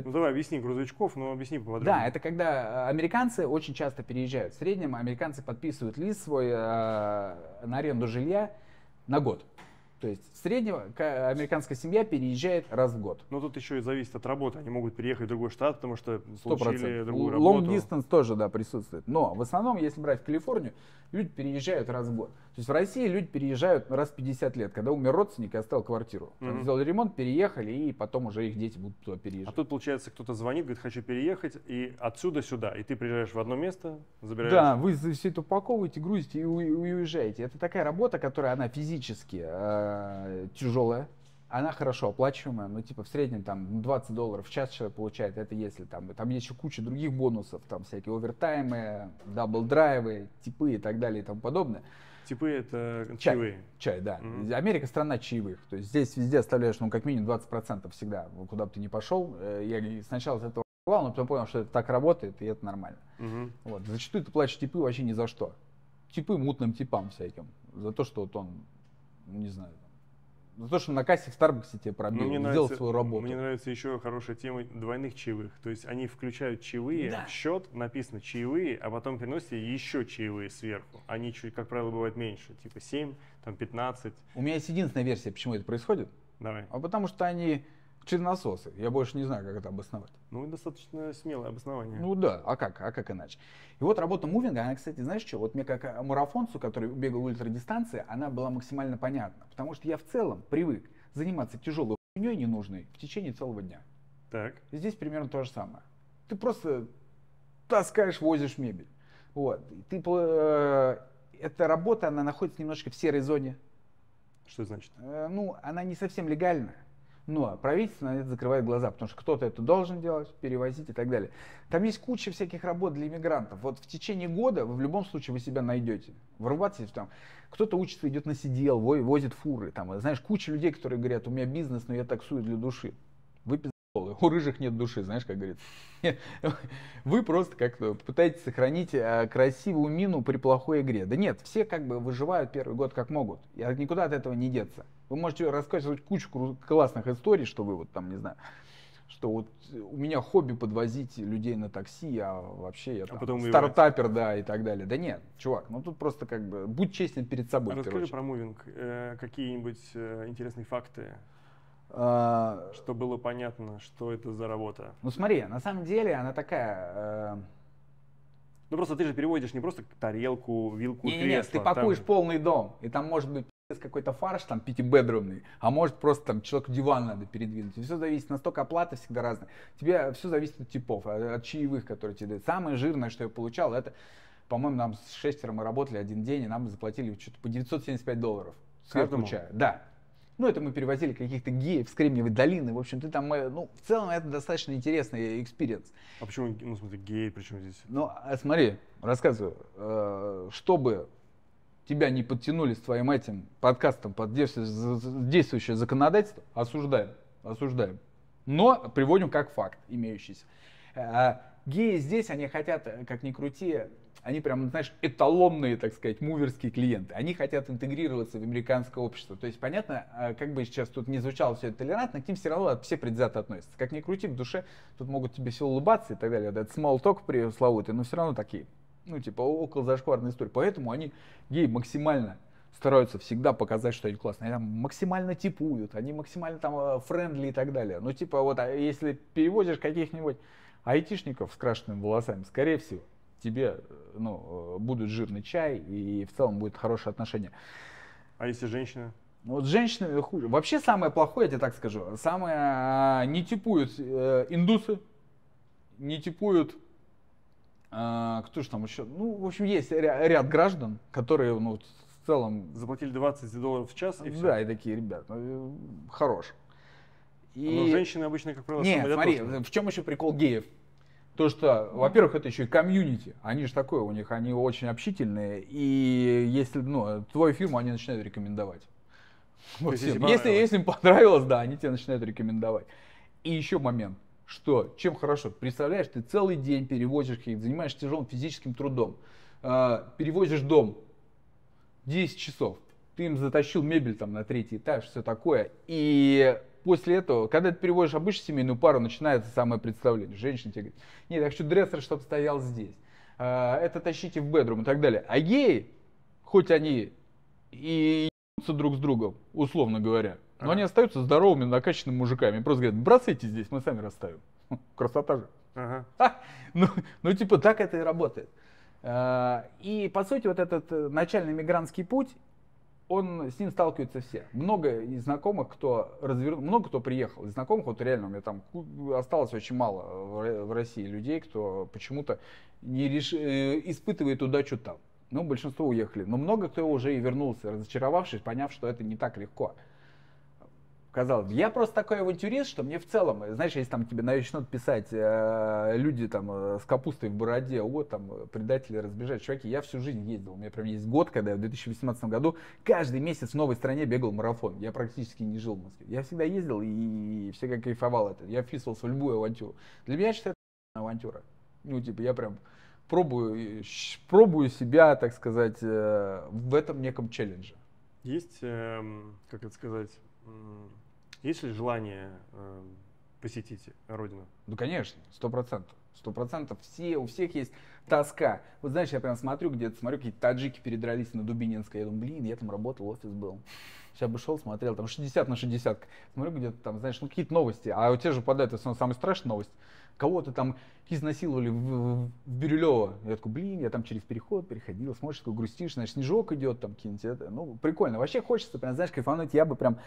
Ну давай объясни для новичков, но объясни поподробнее. Да, это когда э, американцы очень часто переезжают. В среднем американцы подписывают lease свой э, на аренду жилья на год. То есть ка- американская семья переезжает раз в год. Но тут еще и зависит от работы. Они могут переехать в другой штат, потому что получили процентов. другую Long работу. distance тоже, да, присутствует. Но в основном, если брать Калифорнию, люди переезжают раз в год. То есть в России люди переезжают раз в 50 лет, когда умер родственник и оставил квартиру. Мгм. Сделали ремонт, переехали, и потом уже их дети будут туда А переезжать. тут, получается, кто-то звонит, говорит, хочу переехать, и отсюда сюда. И ты приезжаешь в одно место, забираешь. Да, вы все это упаковываете, грузите и, уезжаете. Это такая работа, которая она физически тяжелая, она хорошо оплачиваемая, ну типа в среднем там 20 долларов в час человек получает, это если там, там есть еще куча других бонусов, там всякие овертаймы, дабл-драйвы, типы и так далее и тому подобное. Tip ы это Чай. чаевые. Чай, да. Мгм. Америка страна чаевых. То есть здесь везде оставляешь, ну, как минимум 20% всегда, куда бы ты ни пошел. Э, Я сначала с этого охуевал, но потом понял, что это так работает, и это нормально. Мгм. Вот. Зачастую ты платишь tip ы вообще ни за что. Типы мутным типам всяким. За то, что вот он, ну, не знаю, за то, что на кассе в Старбаксе тебе пробил, мне сделал нравится, свою работу. Мне нравится еще хорошая тема двойных чаевых. То есть они включают чаевые Да. в счет, написано чаевые, а потом приносят еще чаевые сверху. Они чуть, как правило, бывают меньше, типа 7, там 15. У меня есть единственная версия, почему это происходит. Давай. А потому что они чернососы. Я больше не знаю, как это обосновать. Ну, достаточно смелое обоснование. Ну да, а как, а как иначе? И вот работа мувинга, она, кстати, знаешь что, вот мне как э, марафонцу, который бегал ультрадистанции, она была максимально понятна. Потому что я в целом привык заниматься тяжелой хуйней ненужной в течение целого дня. Так. Здесь примерно то же самое. Ты просто таскаешь, возишь мебель. Вот. И Ты, э, эта работа, она находится немножко в серой зоне. Что значит? Э, Ну, она не совсем легальная. Но правительство на это закрывает глаза, потому что кто-то это должен делать, перевозить и так далее. Там есть куча всяких работ для иммигрантов. Вот в течение года вы в любом случае вы себя найдете. Врубаться там. Кто-то учится, идет на во- возит фуры. Там, знаешь, куча людей, которые говорят, у меня бизнес, но я таксую для души. Вы пиздолы. У рыжих нет души, знаешь, как говорится. Вы просто как-то пытаетесь сохранить э, красивую мину при плохой игре. Да нет, все как бы выживают первый год как могут. И никуда от этого не деться. Вы можете рассказывать кучу классных историй, что вы вот там, не знаю, что вот у меня хобби подвозить людей на такси, а вообще я там потом стартапер, да, и так далее. Да нет, чувак, ну тут просто как бы будь честен перед собой. первую Расскажи про мувинг. Э, какие-нибудь э, интересные факты, А, что было понятно, что это за работа. Ну смотри, на самом деле она такая... э, Ну просто ты же переводишь не просто тарелку, вилку, Не, не, кресло. ты пакуешь там- полный дом, и там может быть какой-то фарш, там пятибедрумный, а может просто там человеку диван надо передвинуть. И все зависит, настолько оплата всегда разная. Тебе все зависит от tip ов, а- от чаевых, которые тебе дают. Самое жирное, что я получал, это, по-моему, нам с шестером мы работали один день, и нам заплатили что-то по 975 долларов. Сверху чая. Да. Ну, это мы перевозили каких-то геев с Кремниевой долины. В общем, ты там, э, ну, в целом это достаточно интересный experience. А почему, ну, смысле, гей, причем здесь? Ну, а смотри, рассказываю. Э, Чтобы тебя не подтянули с твоим этим подкастом под действующее, законодательство, осуждаем. осуждаем. Но приводим как факт, имеющийся. А, геи здесь, они хотят, как ни крути, они прям, знаешь, эталонные, так сказать, муверские клиенты. Они хотят интегрироваться в американское общество. То есть, понятно, а, как бы сейчас тут не звучало все это толерантно, к ним все равно все предвзято относятся. Как ни крути, в душе тут могут тебе все улыбаться и так далее. Это small talk пресловутый, но все равно такие, ну, типа, около зашкварной истории. Поэтому они, геи, максимально стараются всегда показать, что они классные. Они там максимально типуют, они максимально там френдли и так далее. Ну, типа, вот, а если переводишь каких-нибудь айтишников с крашенными волосами, скорее всего, тебе ну, э, будут жирный чай и в целом будет хорошее отношение. А если женщина? Ну, вот с женщинами хуже. Вообще самое плохое, я тебе так скажу, самое а, не типуют э, индусы, не типуют э, кто же там еще? Ну, в общем, есть ряд, граждан, которые, ну, в целом... Заплатили 20 долларов в час и все. Да, и такие, ребят, ну, хорош. И... Но женщины обычно, как правило, Нет, смотри, в чем еще прикол геев? То, что, во-первых, это еще и комьюнити. Они же такое у них, они очень общительные. И если, ну, твою фирму они начинают рекомендовать. Вот если, если, если им понравилось, да, они тебе начинают рекомендовать. И еще момент, что чем хорошо, представляешь, ты целый день перевозишь их, занимаешься тяжелым физическим трудом, э, перевозишь дом 10 часов, ты им затащил мебель там на третий этаж, все такое, и после этого, когда ты переводишь обычную семейную пару, начинается самое представление. Женщина тебе говорит, нет, я хочу дрессер, чтобы стоял здесь. А, это тащите в бедрум и так далее. А геи, хоть они и друг с другом, условно говоря, но они остаются здоровыми, накачанными мужиками. Просто говорят, бросайте здесь, мы сами расставим. Красота же. Ага. ну, ну, типа, так это и работает. А, и, по сути, вот этот э, начальный мигрантский путь, он, с ним сталкиваются все. Много из знакомых, кто развернул, много кто приехал. Из знакомых, вот реально, у меня там осталось очень мало в России людей, кто почему-то не реш... Э, испытывает удачу там. Ну, большинство уехали. Но много кто уже и вернулся, разочаровавшись, поняв, что это не так легко казалось. Я просто такой авантюрист, что мне в целом, знаешь, если там тебе начнут писать э, люди там э, с капустой в бороде, о, там, предатели разбежать, чуваки, я всю жизнь ездил. У меня прям есть год, когда я в 2018 году каждый месяц в новой стране бегал марафон. Я практически не жил в Москве. Я всегда ездил и всегда кайфовал это. Я вписывался в любую авантюру. Для меня, считаю, это авантюра. Ну, типа, я прям пробую, пробую себя, так сказать, э, в этом неком челлендже. Есть, э, как это сказать, есть ли желание э, посетить родину? Ну, конечно, сто процентов. Сто процентов. Все, у всех есть тоска. Вот знаешь, я прям смотрю где-то, смотрю, какие-то таджики передрались на Дубининской. Я думаю, блин, я там работал, офис был. Сейчас бы шел, смотрел, там 60 на 60. Смотрю где-то там, знаешь, ну какие-то новости. А у тебя же попадает, это самая страшная новость. Кого-то там изнасиловали в, в, в Бирюлево. Я такой, блин, я там через переход переходил, смотришь, такой грустишь, значит, снежок идет там какие-нибудь. Ну, прикольно. Вообще хочется, прям, знаешь, кайфануть. Я бы прям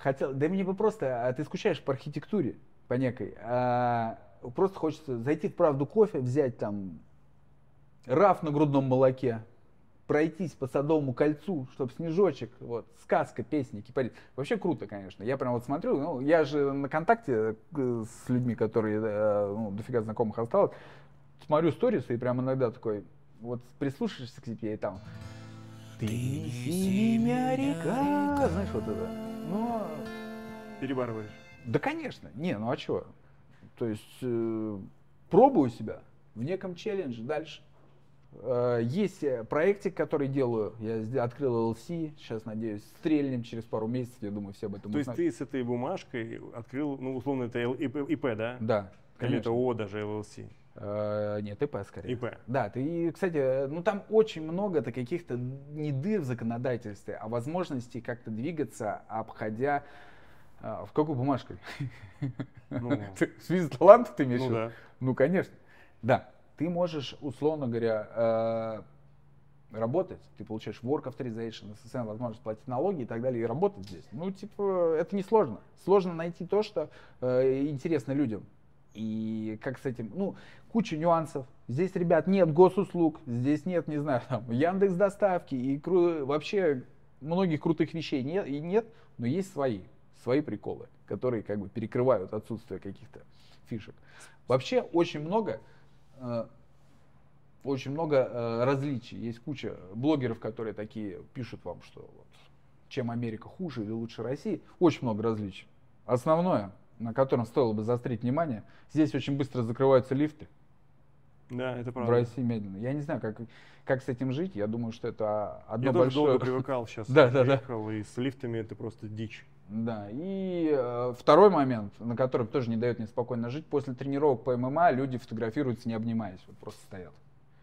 хотел, да мне бы просто, а ты скучаешь по архитектуре, по некой, а просто хочется зайти в правду кофе, взять там раф на грудном молоке, пройтись по Садовому кольцу, чтобы снежочек, вот, сказка, песни, кипарис. Вообще круто, конечно. Я прям вот смотрю, ну, я же на контакте э, с людьми, которые, э, ну, дофига знакомых осталось, смотрю сторисы и прям иногда такой, вот прислушаешься к себе и там, ты синяя река, знаешь, вот это но... Перебарываешь? Да, конечно. Не, ну а что? То есть э, пробую себя в неком челлендже дальше. Э, есть проектик, который делаю. Я открыл LLC. Сейчас, надеюсь, стрельнем через пару месяцев. Я думаю, все об этом То есть ты с этой бумажкой открыл, ну, условно, это ИП, да? Да. Или это ООО даже LLC? Э, нет, ИП скорее. ИП. Да, ты, кстати, ну там очень много то каких-то не дыр в законодательстве, а возможностей как-то двигаться, обходя э, в какой бумажкой? Ну, Свиз талант ты имеешь? Ну, да. ну, конечно. Да, ты можешь, условно говоря, э, работать, ты получаешь work authorization, SSN, возможность платить налоги и так далее, и работать здесь. Ну, типа, это не сложно. Сложно найти то, что э, интересно людям. И как с этим, ну, куча нюансов. Здесь, ребят, нет госуслуг, здесь нет, не знаю, там, Яндекс доставки и кру... вообще многих крутых вещей нет, и нет, но есть свои, свои приколы, которые как бы перекрывают отсутствие каких-то фишек. Вообще очень много, э, очень много э, различий. Есть куча блогеров, которые такие пишут вам, что вот, чем Америка хуже или лучше России. Очень много различий основное, на котором стоило бы заострить внимание, здесь очень быстро закрываются лифты. Да, это В правда. России медленно. Я не знаю, как, как с этим жить. Я думаю, что это одно Я большое... долго привыкал сейчас. Да, да, да. И с лифтами это просто дичь. Да, и э, второй момент, на котором тоже не дает мне спокойно жить, после тренировок по ММА люди фотографируются не обнимаясь, вот просто стоят.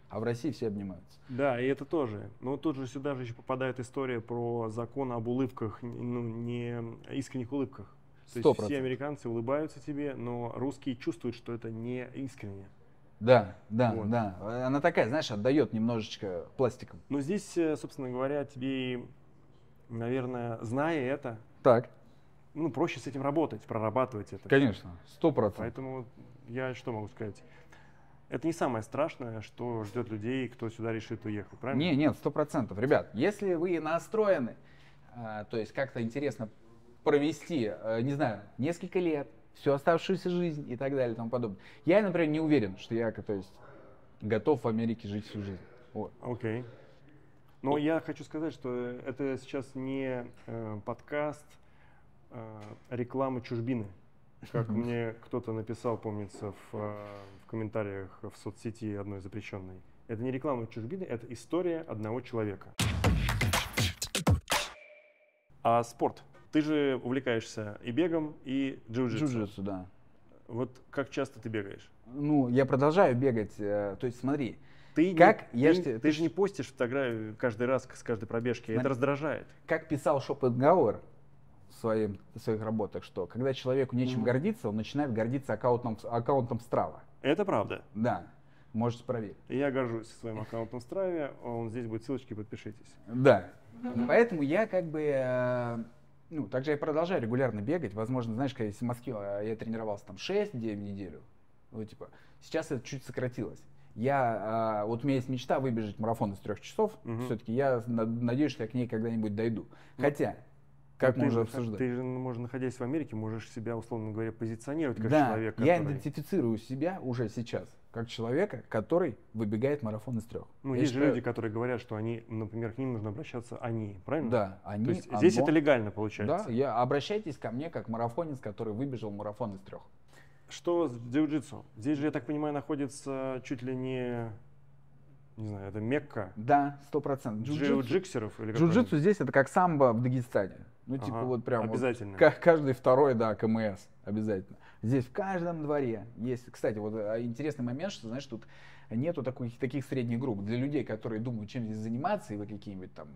А в России все обнимаются. Да, и это тоже. Но тут же сюда же еще попадает история про закон об улыбках, ну, не искренних улыбках. То Сто есть все американцы улыбаются тебе, но русские чувствуют, что это не искренне. Да, да, Вот. да. Она такая, знаешь, отдает немножечко пластиком. Но здесь, э, собственно говоря, тебе, наверное, зная это, Так, ну, проще с этим работать, прорабатывать это. конечно, сто процентов. Поэтому я что могу сказать? Это не самое страшное, что ждет людей, кто сюда решит уехать, правильно? Не, нет, сто процентов. Ребят, если вы настроены, а, то есть как-то интересно провести, э, не знаю, несколько лет, всю оставшуюся жизнь и так далее и тому подобное. Я, например, не уверен, что я, то есть, готов в Америке жить всю жизнь. Вот. Окей. Но я хочу сказать, что это сейчас не э, подкаст э, рекламы чужбины. Как мне кто-то написал, помнится, в, э, в комментариях в соцсети одной запрещенной. Это не реклама чужбины, это история одного человека. А спорт? Ты же увлекаешься и бегом, и джиу-джитсу. Джиу-джитсу, да. Вот как часто ты бегаешь? Ну, я продолжаю бегать. э, То есть, смотри, Ты Как? Не, Я ты, ж ты ты же ж- не постишь фотографию каждый раз с каждой пробежки. Смотри. Это раздражает. как писал Шопенгауэр в, своим, в своих работах, что когда человеку нечем Мгм. гордиться, он начинает гордиться аккаунтом, аккаунтом Страва. Это правда. Да, можете проверить. Я горжусь своим аккаунтом Страве. Он здесь будет ссылочки, подпишитесь. Да. Поэтому я как бы, э, ну, также я продолжаю регулярно бегать. Возможно, знаешь, когда если в Москве э, я тренировался там 6 дней в неделю, ну, типа, сейчас это чуть сократилось. Я, э, вот у меня есть мечта выбежать марафон из трех часов. Мгм. Все-таки я на- надеюсь, что я к ней когда-нибудь дойду. Хотя, как Но мы ты уже же- обсуждали. Ты же, ну, можно, находясь в Америке, можешь себя, условно говоря, позиционировать как да, человек, я который... идентифицирую себя уже сейчас как человека, который выбегает марафон из трех. Ну, Я есть же считаю- люди, которые говорят, что они, например, к ним нужно обращаться они, правильно? Да, они. То есть здесь одно- это легально получается. Да, я, обращайтесь ко мне как марафонец, который выбежал марафон из трех. Что с джиу-джитсу? Здесь же, я так понимаю, находится чуть ли не, не знаю, это Мекка Да, сто процентов. Джиу-джитсеров джиу-джитсу здесь это как самбо в Дагестане. Ну, типа Ага, вот прям вот Обязательно. ка- каждый второй, да, КМС обязательно. Здесь в каждом дворе есть. Кстати, вот а, интересный момент, что, знаешь, тут нету таких, таких средних групп. Для людей, которые думают, чем здесь заниматься, и вы какие-нибудь там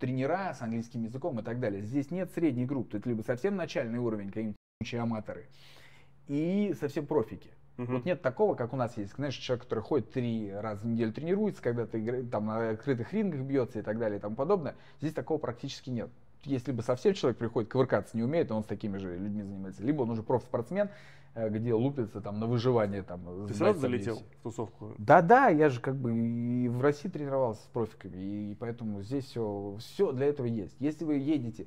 тренера с английским языком и так далее. Здесь нет средней группы. Тут либо совсем начальный уровень, какие-нибудь аматоры, и совсем профики. Мгм. Вот нет такого, как у нас есть. Знаешь, человек, который ходит три раза в неделю тренируется, когда ты там на открытых рингах бьется и так далее и тому подобное. Здесь такого практически нет. Если бы совсем человек приходит, ковыркаться не умеет, он с такими же людьми занимается. Либо он уже профспортсмен, э, где лупится там на выживание. Там, Ты сразу залетел в тусовку? Да-да, я же как бы и в России тренировался с профиками, и поэтому здесь все, все для этого есть. Если вы едете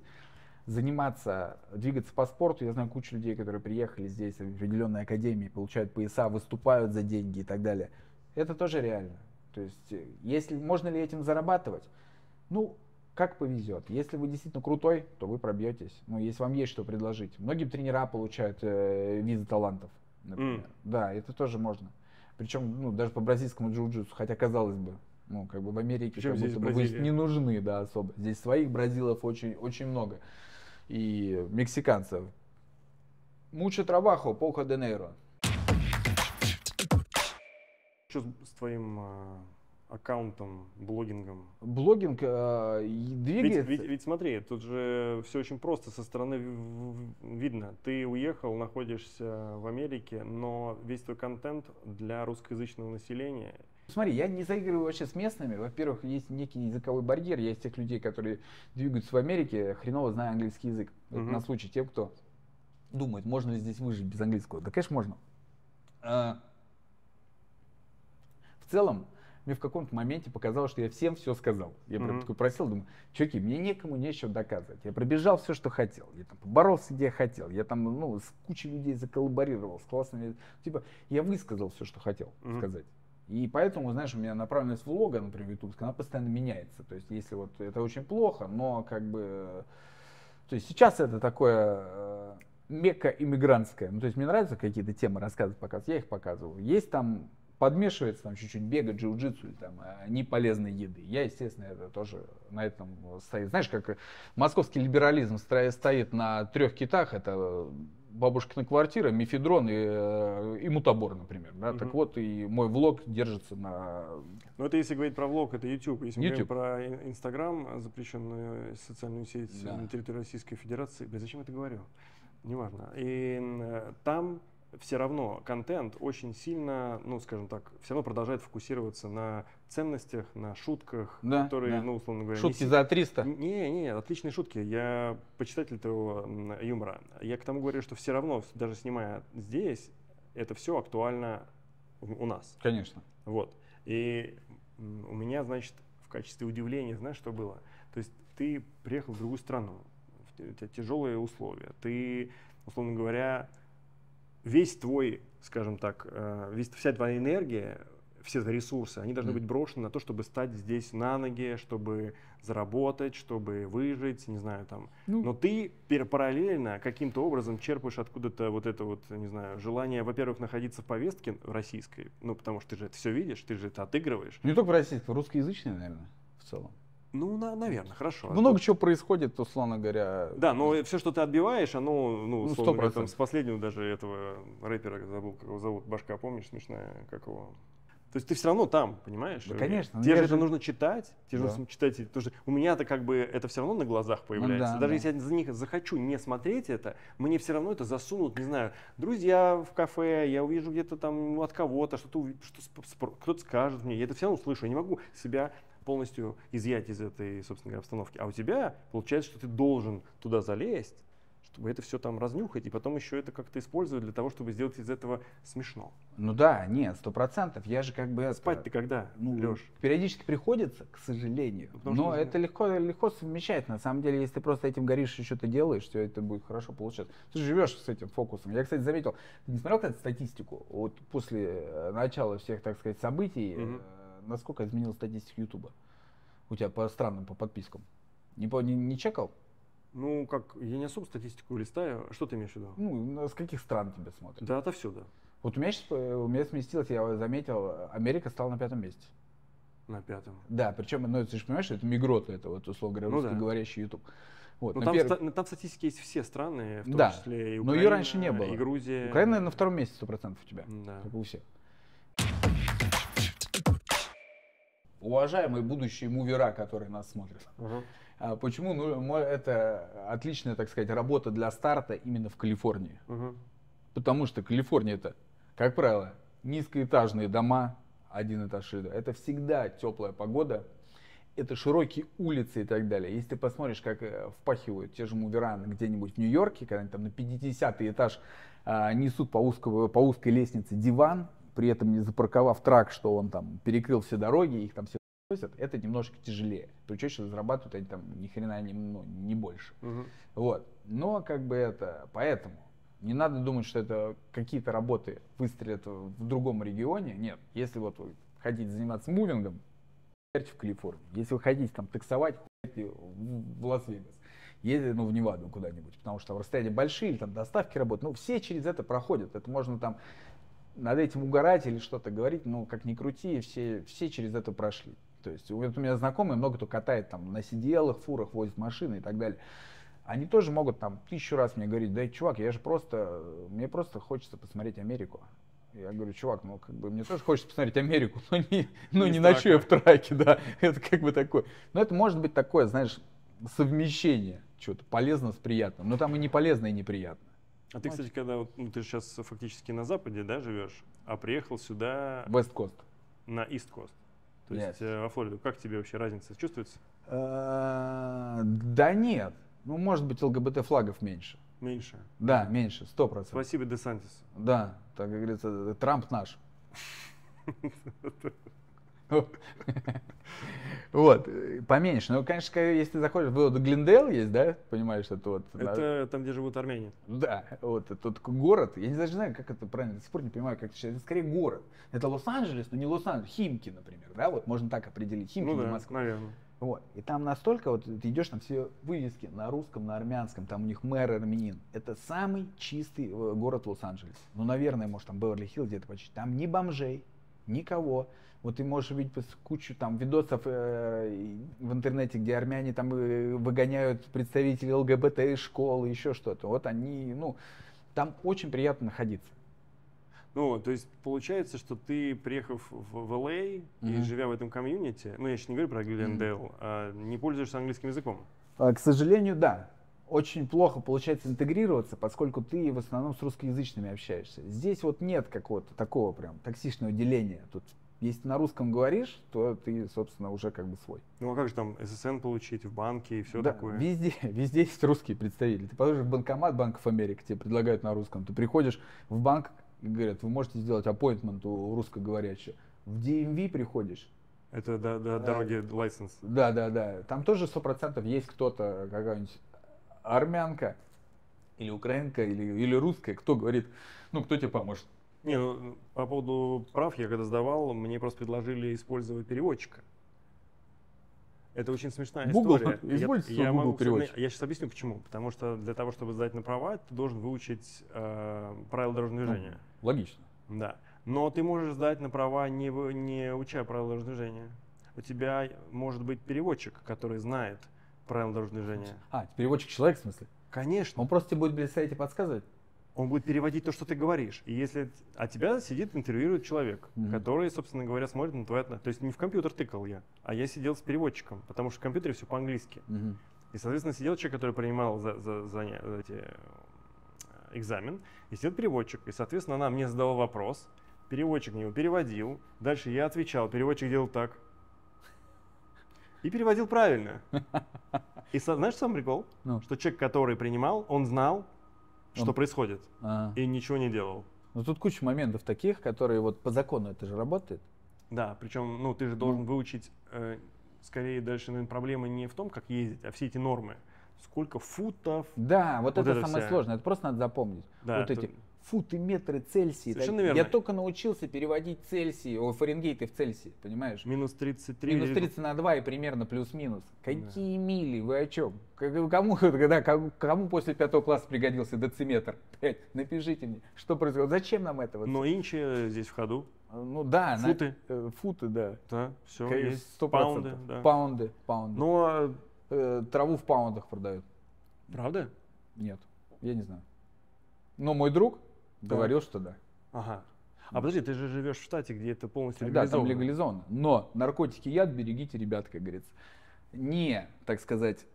заниматься, двигаться по спорту, я знаю кучу людей, которые приехали здесь в определенные академии, получают пояса, выступают за деньги и так далее. Это тоже реально. То есть, э, если можно ли этим зарабатывать? Ну, как повезет. Если вы действительно крутой, то вы пробьетесь. Ну, если вам есть что предложить. Многие тренера получают э, визы талантов, например. М. Да, это тоже можно. Причем, ну, даже по бразильскому джиу-джитсу, хотя казалось бы, ну, как бы в Америке Причем как будто бы вы не нужны, да, особо. Здесь своих бразилов очень, очень много. И мексиканцев. Мучо трабахо, полка де нейро. Что с, с твоим а, аккаунтом, блогингом? Блогинг э, и Ведь, двигается. ведь- ведь смотри, тут же все очень просто со стороны видно. Ты уехал, находишься в Америке, но весь твой контент для русскоязычного населения. Смотри, я не заигрываю вообще с местными. Во-первых, есть некий языковой барьер. Я из тех людей, которые двигаются в Америке, хреново зная английский язык. Это Мгм. на случай тех, кто думает, можно ли здесь выжить без английского. Да, конечно, можно. А, В целом, мне в каком-то моменте показалось, что я всем все сказал. Я прям Мгм. такой просил, думаю, чуваки, мне некому нечего доказывать. Я пробежал все, что хотел. Я там поборолся, где я хотел. Я там, ну, с кучей людей заколлаборировал, с классными... Типа, я высказал все, что хотел Мгм. сказать. И поэтому, знаешь, у меня направленность влога, например, ютубская, она постоянно меняется. То есть, если вот это очень плохо, но как бы... То есть сейчас это такое... э, мекка иммигрантская. Ну, то есть мне нравятся какие-то темы рассказывать, показывать, я их показываю. Есть там подмешивается там чуть-чуть бега, джиу-джитсу или там а, неполезной еды. Я, естественно, это тоже на этом стоит. Знаешь, как московский либерализм стоит на трех китах, это бабушкина квартира, мифедрон и, э, и мутабор, например. Да? Угу. Так вот, и мой влог держится на... Ну, это если говорить про влог, это YouTube. Если YouTube. мы говорим про Инстаграм, запрещенную социальную сеть да. на территории Российской Федерации, блин, зачем это говорю? Неважно. И э, там все равно контент очень сильно, ну, скажем так, все равно продолжает фокусироваться на ценностях, на шутках, да, которые, да. ну, условно говоря... Шутки не... за 300? Не, не, отличные шутки. Я почитатель твоего юмора. Я к тому говорю, что все равно, даже снимая здесь, это все актуально у нас. Конечно. Вот. И у меня, значит, в качестве удивления, знаешь, что было? То есть ты приехал в другую страну, у тебя тяжелые условия, ты, условно говоря, весь твой, скажем так, э, весь, вся твоя энергия, все ресурсы, они должны mm. быть брошены на то, чтобы стать здесь на ноги, чтобы заработать, чтобы выжить, не знаю, там. Ну. Но ты параллельно каким-то образом черпаешь откуда-то вот это вот, не знаю, желание, во-первых, находиться в повестке российской, ну, потому что ты же это все видишь, ты же это отыгрываешь. Не только в российской, русскоязычной, наверное, в целом. Ну, на, наверное, хорошо. Много чего происходит, условно говоря. Да, но все, что ты отбиваешь, оно, ну, ну говоря, там, с последнего даже этого рэпера, забыл, как его зовут, Башка, помнишь, смешная, как его... То есть ты все равно там, понимаешь? Да, конечно. Тебе же это нужно читать, тебе да. нужно читать, потому что у меня-то как бы это все равно на глазах ну появляется. Ну, да, Даже да. если я за них захочу не смотреть это, мне все равно это засунут, не знаю, друзья в кафе, я увижу где-то там от кого-то, что-то, что кто-то скажет мне, я это все равно услышу, я не могу себя полностью изъять из этой, собственно говоря, обстановки. А у тебя получается, что ты должен туда залезть, чтобы это все там разнюхать, и потом еще это как-то использовать для того, чтобы сделать из этого смешно. Ну да, нет, сто процентов. Я же как бы... Спать ты когда, ну, Леш? Периодически приходится, к сожалению. Ну, потому Но это легко, легко совмещать. На самом деле, если ты просто этим горишь и что-то делаешь, все это будет хорошо получаться. Ты живешь с этим фокусом. Я, кстати, заметил, ты не смотрел, кстати, статистику? Вот после э, начала всех, так сказать, событий, угу насколько изменилась статистика Ютуба? У тебя по странным, по подпискам. Не, по, не, не чекал? Ну, как, я не особо статистику листаю. Что ты имеешь в виду? Ну, с каких стран тебя смотрят? Да, отовсюду. Вот у меня сейчас, у меня сместилось, я заметил, Америка стала на пятом месте. На пятом. Да, причем, ну, ты же понимаешь, это мигроты, это вот, условно говоря, ну, русскоговорящий да. YouTube. Вот, ну, там, пер... ста- там статистики есть все страны, в том да. числе и Украина, но ее раньше не было. и Грузия. Украина на втором месте 100% у тебя, да. как у всех. Уважаемые будущие мувера, которые нас смотрят. Uh-huh. Почему ну, это отличная, так сказать, работа для старта именно в Калифорнии? Uh-huh. Потому что Калифорния это, как правило, низкоэтажные дома, один этаж Это всегда теплая погода, это широкие улицы и так далее. Если ты посмотришь, как э, впахивают те же мувера где-нибудь в Нью-Йорке, когда они там на 50 этаж а, несут по, узкого, по узкой лестнице диван, при этом не запарковав трак, что он там перекрыл все дороги, их там все просят, это немножко тяжелее. При учете, что зарабатывают они там ни хрена не, ну, не больше. Угу. Вот. Но как бы это, поэтому не надо думать, что это какие-то работы выстрелят в другом регионе. Нет, если вот вы хотите заниматься мувингом, в Калифорнию. Если вы хотите там таксовать, в Лас-Вегас. Ездите, ну, в Неваду куда-нибудь, потому что там расстояния большие, или там доставки работают. Ну, все через это проходят. Это можно там над этим угорать или что-то говорить, но как ни крути, все, все через это прошли. То есть вот у меня знакомые много кто катает там на сиделых, фурах, возит машины и так далее. Они тоже могут там тысячу раз мне говорить, да, чувак, я же просто, мне просто хочется посмотреть Америку. Я говорю, чувак, ну как бы мне тоже хочется посмотреть Америку, но не, но не, не ночуя в траке, да. Это как бы такое. Но это может быть такое, знаешь, совмещение чего-то полезно с приятным. Но там и не полезно, и неприятно. А ты, кстати, когда вот, ну, ты сейчас фактически на Западе, да, живешь, а приехал сюда... Вест-Кост. На Ист-Кост. То есть yes. во Флориду. Как тебе вообще разница чувствуется? Э, да нет. Ну, может быть, ЛГБТ-флагов меньше. Меньше? Да, меньше, сто процентов. Спасибо Десантису. Да, так как говорится, Трамп наш. Вот, поменьше. Ну, конечно, если ты заходишь, вот Глиндейл есть, да, понимаешь, это вот. Это да? там, где живут армяне. Да, вот этот город, я не даже знаю, как это правильно, до сих пор не понимаю, как это, это скорее город. Это Лос-Анджелес, но не Лос-Анджелес, Химки, например, да, вот можно так определить, Химки, ну, да, Москва. наверное. Вот. И там настолько, вот ты идешь, там все вывески на русском, на армянском, там у них мэр армянин. Это самый чистый э, город Лос-Анджелес. Ну, наверное, может, там Беверли-Хиллз где-то почти. Там ни бомжей, никого. Вот ты можешь увидеть кучу там видосов э, в интернете, где армяне там э, выгоняют представителей ЛГБТ из школы, еще что-то. Вот они, ну, там очень приятно находиться. Ну, то есть получается, что ты, приехав в, в LA mm-hmm. и живя в этом комьюнити, ну, я сейчас не говорю про Глендейл, mm-hmm. а не пользуешься английским языком? А, к сожалению, да. Очень плохо получается интегрироваться, поскольку ты в основном с русскоязычными общаешься. Здесь вот нет какого-то такого прям токсичного деления. Тут если на русском говоришь, то ты, собственно, уже как бы свой. Ну а как же там ССН получить в банке и все да, такое? Везде, везде есть русские представители. Ты подходишь в банкомат Банков Америки, тебе предлагают на русском. Ты приходишь в банк, и говорят, вы можете сделать аппоинтмент у русскоговорящего. В DMV приходишь. Это до, до дороги лайсенс. Да, да, да. Там тоже сто процентов есть кто-то, какая-нибудь армянка или украинка или, или русская, кто говорит, ну кто тебе поможет. Не, ну, по поводу прав, я когда сдавал, мне просто предложили использовать переводчика. Это очень смешная Google, история. Используйте я, я, могу, переводчик. я сейчас объясню почему. Потому что для того, чтобы сдать на права, ты должен выучить э, правила дорожного ну, движения. Ну, логично. Да. Но ты можешь сдать на права, не, не уча правила дорожного движения. У тебя может быть переводчик, который знает правила дорожного движения. А, переводчик человек в смысле? Конечно. Он просто тебе будет представить и подсказывать? Он будет переводить то, что ты говоришь. И если а тебя сидит, интервьюирует человек, mm-hmm. который, собственно говоря, смотрит на твой То есть не в компьютер тыкал я, а я сидел с переводчиком, потому что в компьютере все по-английски. Mm-hmm. И, соответственно, сидел человек, который принимал за, за, за, за эти э, экзамен, и сидел переводчик. И, соответственно, она мне задала вопрос, переводчик мне его переводил, дальше я отвечал, переводчик делал так. И переводил правильно. И знаешь, сам прикол? Ну. Что человек, который принимал, он знал, что Он... происходит. А. И ничего не делал. Ну тут куча моментов таких, которые вот по закону это же работает. Да, причем, ну ты же должен ну. выучить, э, скорее дальше, наверное, проблема не в том, как ездить, а все эти нормы. Сколько футов. Да, вот, вот это, это самое вся... сложное. Это просто надо запомнить. Да, вот это... эти футы, метры, Цельсии. Совершенно верно. Я только научился переводить Цельсии, о, Фаренгейты в Цельсии, понимаешь? Минус 33. Минус 30 на 2 и примерно плюс-минус. Какие да. мили, вы о чем? Кому, когда, кому после пятого класса пригодился дециметр? Напишите мне, что происходит, зачем нам это? Но инчи здесь в ходу. Ну да, футы. На, э, футы, да. Да, все есть. 100%. Паунды, да. Паунды, паунды. Но ну, а э, траву в паундах продают. Правда? Нет, я не знаю. Но мой друг да. Говорил, что да. Ага. А подожди, ты же живешь в штате, где это полностью легализовано. Да, там легализовано. Но наркотики яд берегите, ребят, как говорится. Не, так сказать,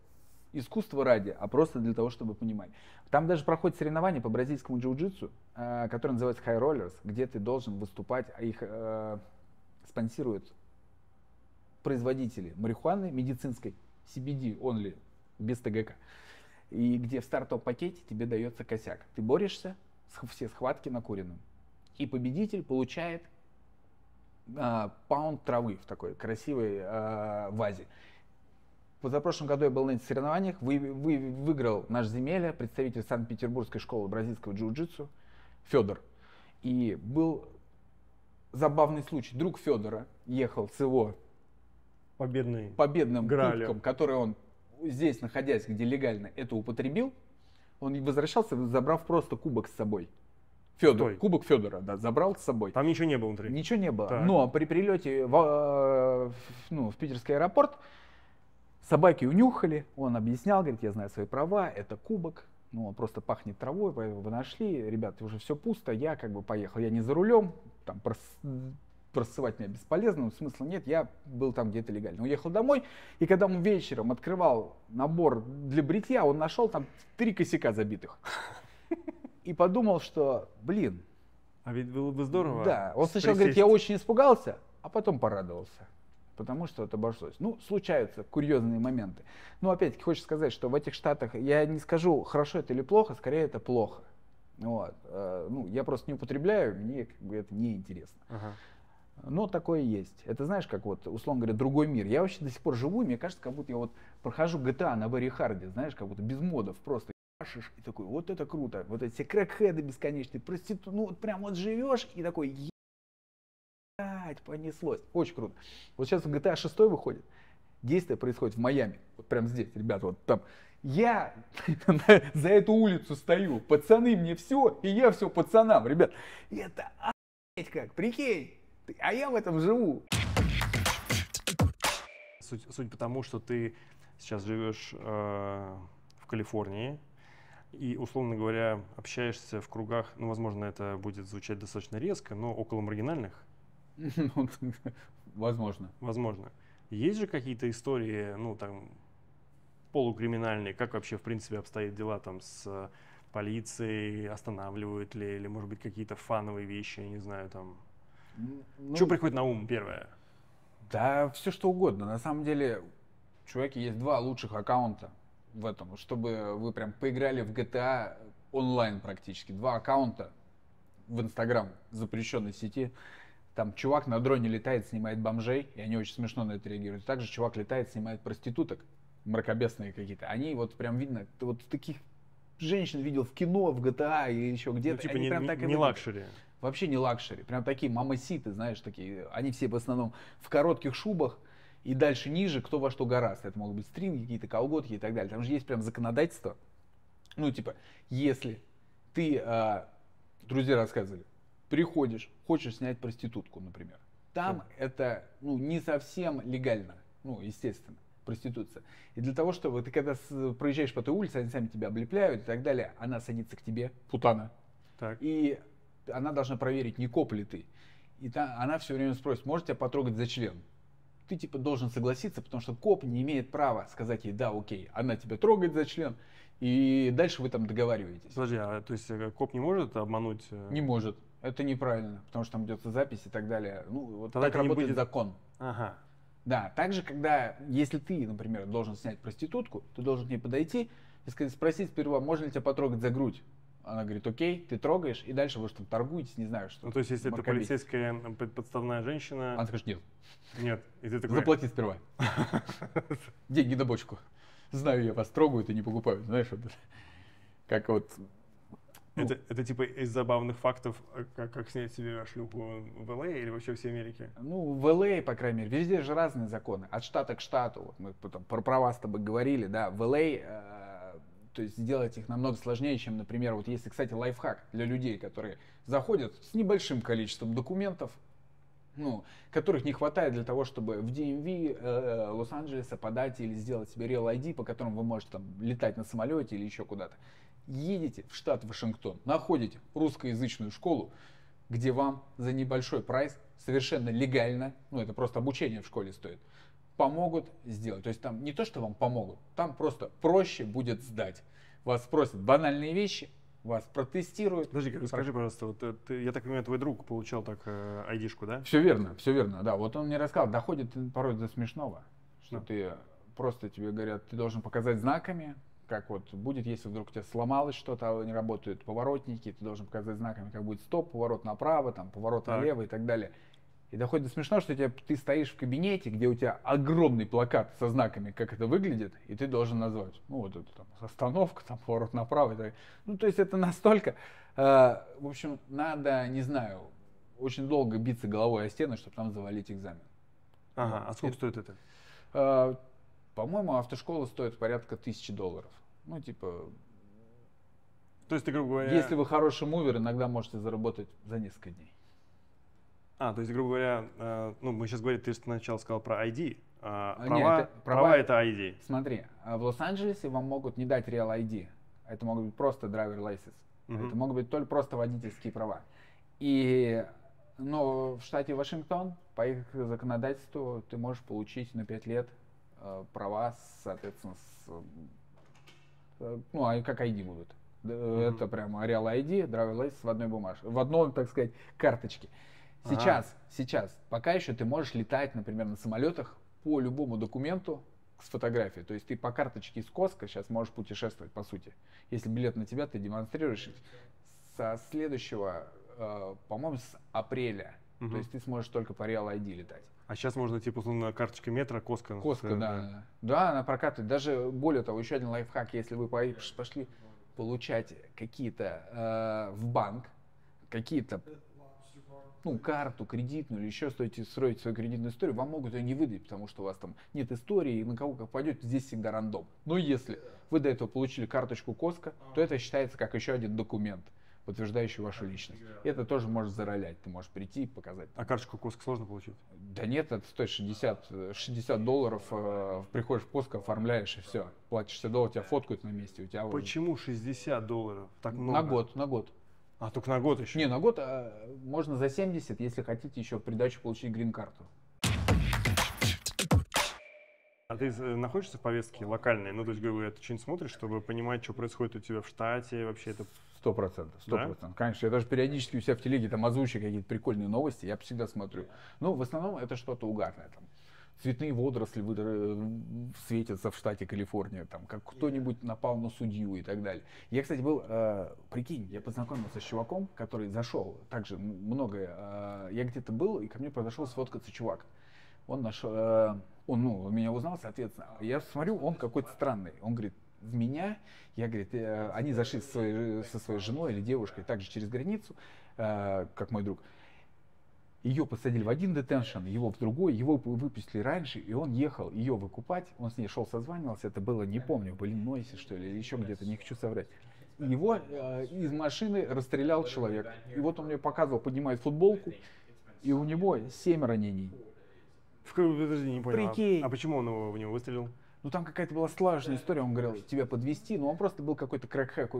искусство ради, а просто для того, чтобы понимать. Там даже проходит соревнование по бразильскому джиу-джитсу, э, которое называется High Rollers, где ты должен выступать, а их э, спонсируют производители марихуаны медицинской, CBD only, без ТГК. И где в стартовом пакете тебе дается косяк. Ты борешься, все схватки накуренным. И победитель получает э, паунд травы в такой красивой э, вазе. Позапрошлом году я был на этих соревнованиях, вы, вы, выиграл наш земеля, представитель Санкт-Петербургской школы бразильского джиу-джитсу, Федор. И был забавный случай. Друг Федора ехал с его Победный. победным Гралем. кубком, который он здесь, находясь, где легально это употребил, он возвращался, забрав просто кубок с собой. Федор, кубок Федора, да, забрал с собой. Там ничего не было внутри. Ничего не было. Так. Но при прилете в, э, ну, в питерский аэропорт собаки унюхали, он объяснял, говорит, я знаю свои права, это кубок, ну, он просто пахнет травой, вы нашли, ребята, уже все пусто, я как бы поехал, я не за рулем, там рассылать меня бесполезно, смысла нет, я был там где-то легально. Уехал домой, и когда он вечером открывал набор для бритья, он нашел там три косяка забитых. И подумал, что, блин. А ведь было бы здорово. Да, он сначала говорит, я очень испугался, а потом порадовался. Потому что это обошлось. Ну, случаются курьезные моменты. Но опять-таки хочется сказать, что в этих штатах, я не скажу, хорошо это или плохо, скорее это плохо. Вот. Э, ну, я просто не употребляю, мне как бы это неинтересно. Ага. Но такое есть. Это знаешь, как вот, условно говоря, другой мир. Я вообще до сих пор живу, и мне кажется, как будто я вот прохожу GTA на Very Hard, знаешь, как будто без модов просто ебашишь, и такой, вот это круто. Вот эти крэкхеды бесконечные, проститу, ну вот прям вот живешь, и такой, ебать, понеслось. Очень круто. Вот сейчас GTA 6 выходит. Действие происходит в Майами. Вот прям здесь, ребята, вот там. Я за эту улицу стою, пацаны мне все, и я все пацанам, ребят. Это охуеть как, прикинь, а я в этом живу. Суть, суть потому, что ты сейчас живешь э, в Калифорнии и, условно говоря, общаешься в кругах, ну, возможно, это будет звучать достаточно резко, но около маргинальных. Ну, возможно. Возможно. Есть же какие-то истории, ну, там, полукриминальные, как вообще, в принципе, обстоят дела там с полицией, останавливают ли, или, может быть, какие-то фановые вещи, я не знаю, там. Ну, что приходит на ум первое? Да, все что угодно. На самом деле, чуваки, есть два лучших аккаунта в этом, чтобы вы прям поиграли в GTA онлайн практически. Два аккаунта в Инстаграм запрещенной сети. Там чувак на дроне летает, снимает бомжей, и они очень смешно на это реагируют. Также чувак летает, снимает проституток, мракобесные какие-то. Они вот прям видно, вот таких женщин видел в кино, в GTA или еще где-то. Ну, типа они не, прям не, так не выглядят. luxury. Вообще не luxury. Прям такие мамаситы, знаешь, такие. Они все в основном в коротких шубах. И дальше ниже, кто во что горазд. Это могут быть стринги, какие-то колготки и так далее. Там же есть прям законодательство. Ну, типа, если ты, а, друзья рассказывали, приходишь, хочешь снять проститутку, например. Там это, ну, не совсем легально. Ну, естественно, проституция. И для того, чтобы ты когда с- проезжаешь по той улице, они сами тебя облепляют и так далее, она садится к тебе, путана, Так. и она должна проверить, не коп ли ты. И та, она все время спросит, может тебя потрогать за член? Ты типа должен согласиться, потому что коп не имеет права сказать ей, да, окей, она тебя трогает за член, и дальше вы там договариваетесь. Подожди, а то есть э, коп не может обмануть? э, Не может. Это неправильно, потому что там идется запись и так далее. Ну, вот Тогда так работает будет- закон. Ага. Да, также, когда, если ты, например, должен снять проститутку, ты должен к ней подойти и сказать, спросить сперва, можно ли тебя потрогать за грудь. Она говорит, окей, ты трогаешь, и дальше вы что там торгуетесь, не знаю, что. Ну, то есть, если это полицейская подставная женщина, Она скажет, нет, нет, и ты такой, заплати сперва. Деньги на бочку. Знаю, я вас трогают и не покупают, знаешь, вот. Как вот ну. это, это типа из забавных фактов, э, как, как снять себе шлюху в ЛА или вообще всей Америке? Ну, в ЛА, по крайней мере, везде же разные законы. От штата к штату. Вот мы потом про права с тобой говорили, да. В ЛА, э, то есть сделать их намного сложнее, чем, например, вот если, кстати, лайфхак для людей, которые заходят с небольшим количеством документов, ну, которых не хватает для того, чтобы в DMV э, Лос-Анджелеса подать или сделать себе Real ID, по которому вы можете там летать на самолете или еще куда-то. Едете в штат Вашингтон, находите русскоязычную школу, где вам за небольшой прайс совершенно легально, ну это просто обучение в школе стоит, помогут сделать. То есть там не то, что вам помогут, там просто проще будет сдать. Вас спросят банальные вещи, вас протестируют. Подожди, расскажи, пожалуйста, вот э, ты, я так понимаю, твой друг получал так э, айдишку, да? Все верно, все верно, да. Вот он мне рассказал, доходит порой до смешного, что Да. ты просто тебе говорят, ты должен показать знаками, как вот будет, если вдруг у тебя сломалось что-то, а не работают поворотники, ты должен показать знаками, как будет стоп, поворот направо, там, поворот Так. налево и так далее. И доходит до смешного, что тебе, ты стоишь в кабинете, где у тебя огромный плакат со знаками, как это выглядит, и ты должен назвать, ну вот это там остановка, там поворот направо и так. Ну то есть это настолько, э, в общем, надо, не знаю, очень долго биться головой о стену, чтобы там завалить экзамен. Ага, а сколько стоит это? Э, По-моему, автошкола стоит порядка тысячи долларов. Ну, типа, То есть ты, грубо говоря... если вы хороший мувер, иногда можете заработать за несколько дней. А, то есть, грубо говоря, э, ну, мы сейчас говорим, ты сначала сказал про ID, а А, права, нет, это- права, права- это ID. Смотри, а в Лос-Анджелесе вам могут не дать Real ID. Это могут быть просто driver license. Мгм. Это могут быть только просто водительские права. И, но в штате Вашингтон, по их законодательству, ты можешь получить на 5 лет э, права, соответственно, с, э, ну, а как ID будут. Мгм. Это прямо Real ID, driver license в одной бумажке, в одной, так сказать, карточке. Ага. Сейчас, сейчас, пока еще ты можешь летать, например, на самолетах по любому документу с фотографией. То есть ты по карточке из Коска сейчас можешь путешествовать, по сути. Если билет на тебя, ты демонстрируешь. Со следующего, э, по-моему, с апреля. Мгм. То есть ты сможешь только по Real ID летать. А сейчас можно, типа, условно, карточка метро, Коска. Коска, э, да. Да, она прокатывает. Даже более того, еще один лайфхак, если вы по- пошли получать какие-то э, в банк, какие-то ну, карту кредитную или еще стоите строить свою кредитную историю, вам могут ее не выдать, потому что у вас там нет истории, и на кого как пойдет, здесь всегда рандом. Но если вы до этого получили карточку Коска, то это считается как еще один документ, подтверждающий вашу личность. И это тоже может заролять. Ты можешь прийти и показать. А карточку Коска сложно получить? Да нет, это стоит 60, 60 долларов. Э, приходишь в Коско, оформляешь и все. Платишь 60 долларов, тебя фоткают на месте. У тебя уже- Почему 60 долларов? Так много. На год, на год. А, только на год еще? Не, на год а, можно за 70, если хотите еще в придачу получить грин-карту. А ты э, находишься в повестке локальной? Ну, то есть, говорю, ты что-нибудь смотришь, чтобы понимать, что происходит у тебя в штате, вообще это... Сто процентов, сто процентов. Конечно, я даже периодически у себя в телеге там озвучиваю какие-то прикольные новости, я всегда смотрю. Ну, в основном это что-то угарное там. Цветные водоросли выдр- светятся в штате Калифорния, там, как кто-нибудь напал на судью и так далее. Я, кстати, был, э, прикинь, я познакомился с чуваком, который зашел, также многое, э, я где-то был, и ко мне подошел сфоткаться чувак. Он нашел, э, он, ну, меня узнал, соответственно. Я смотрю, он какой-то странный. Он говорит, в меня, я, говорит, э, они зашли со своей, со своей женой или девушкой также через границу, э, как мой друг. Ее посадили в один детеншн, его в другой, его выпустили раньше, и он ехал ее выкупать. Он с ней шел, созванивался, это было, не помню, в Иллинойсе, что ли, или еще где-то, не хочу соврать. Его э, из машины расстрелял человек. И вот он мне показывал, поднимает футболку, и у него семь ранений. В Подожди, не понял. А- Прикинь. А почему он его- в него выстрелил? Ну там какая-то была сложная история, он говорил, тебя подвести, но он просто был какой-то крэкхэк,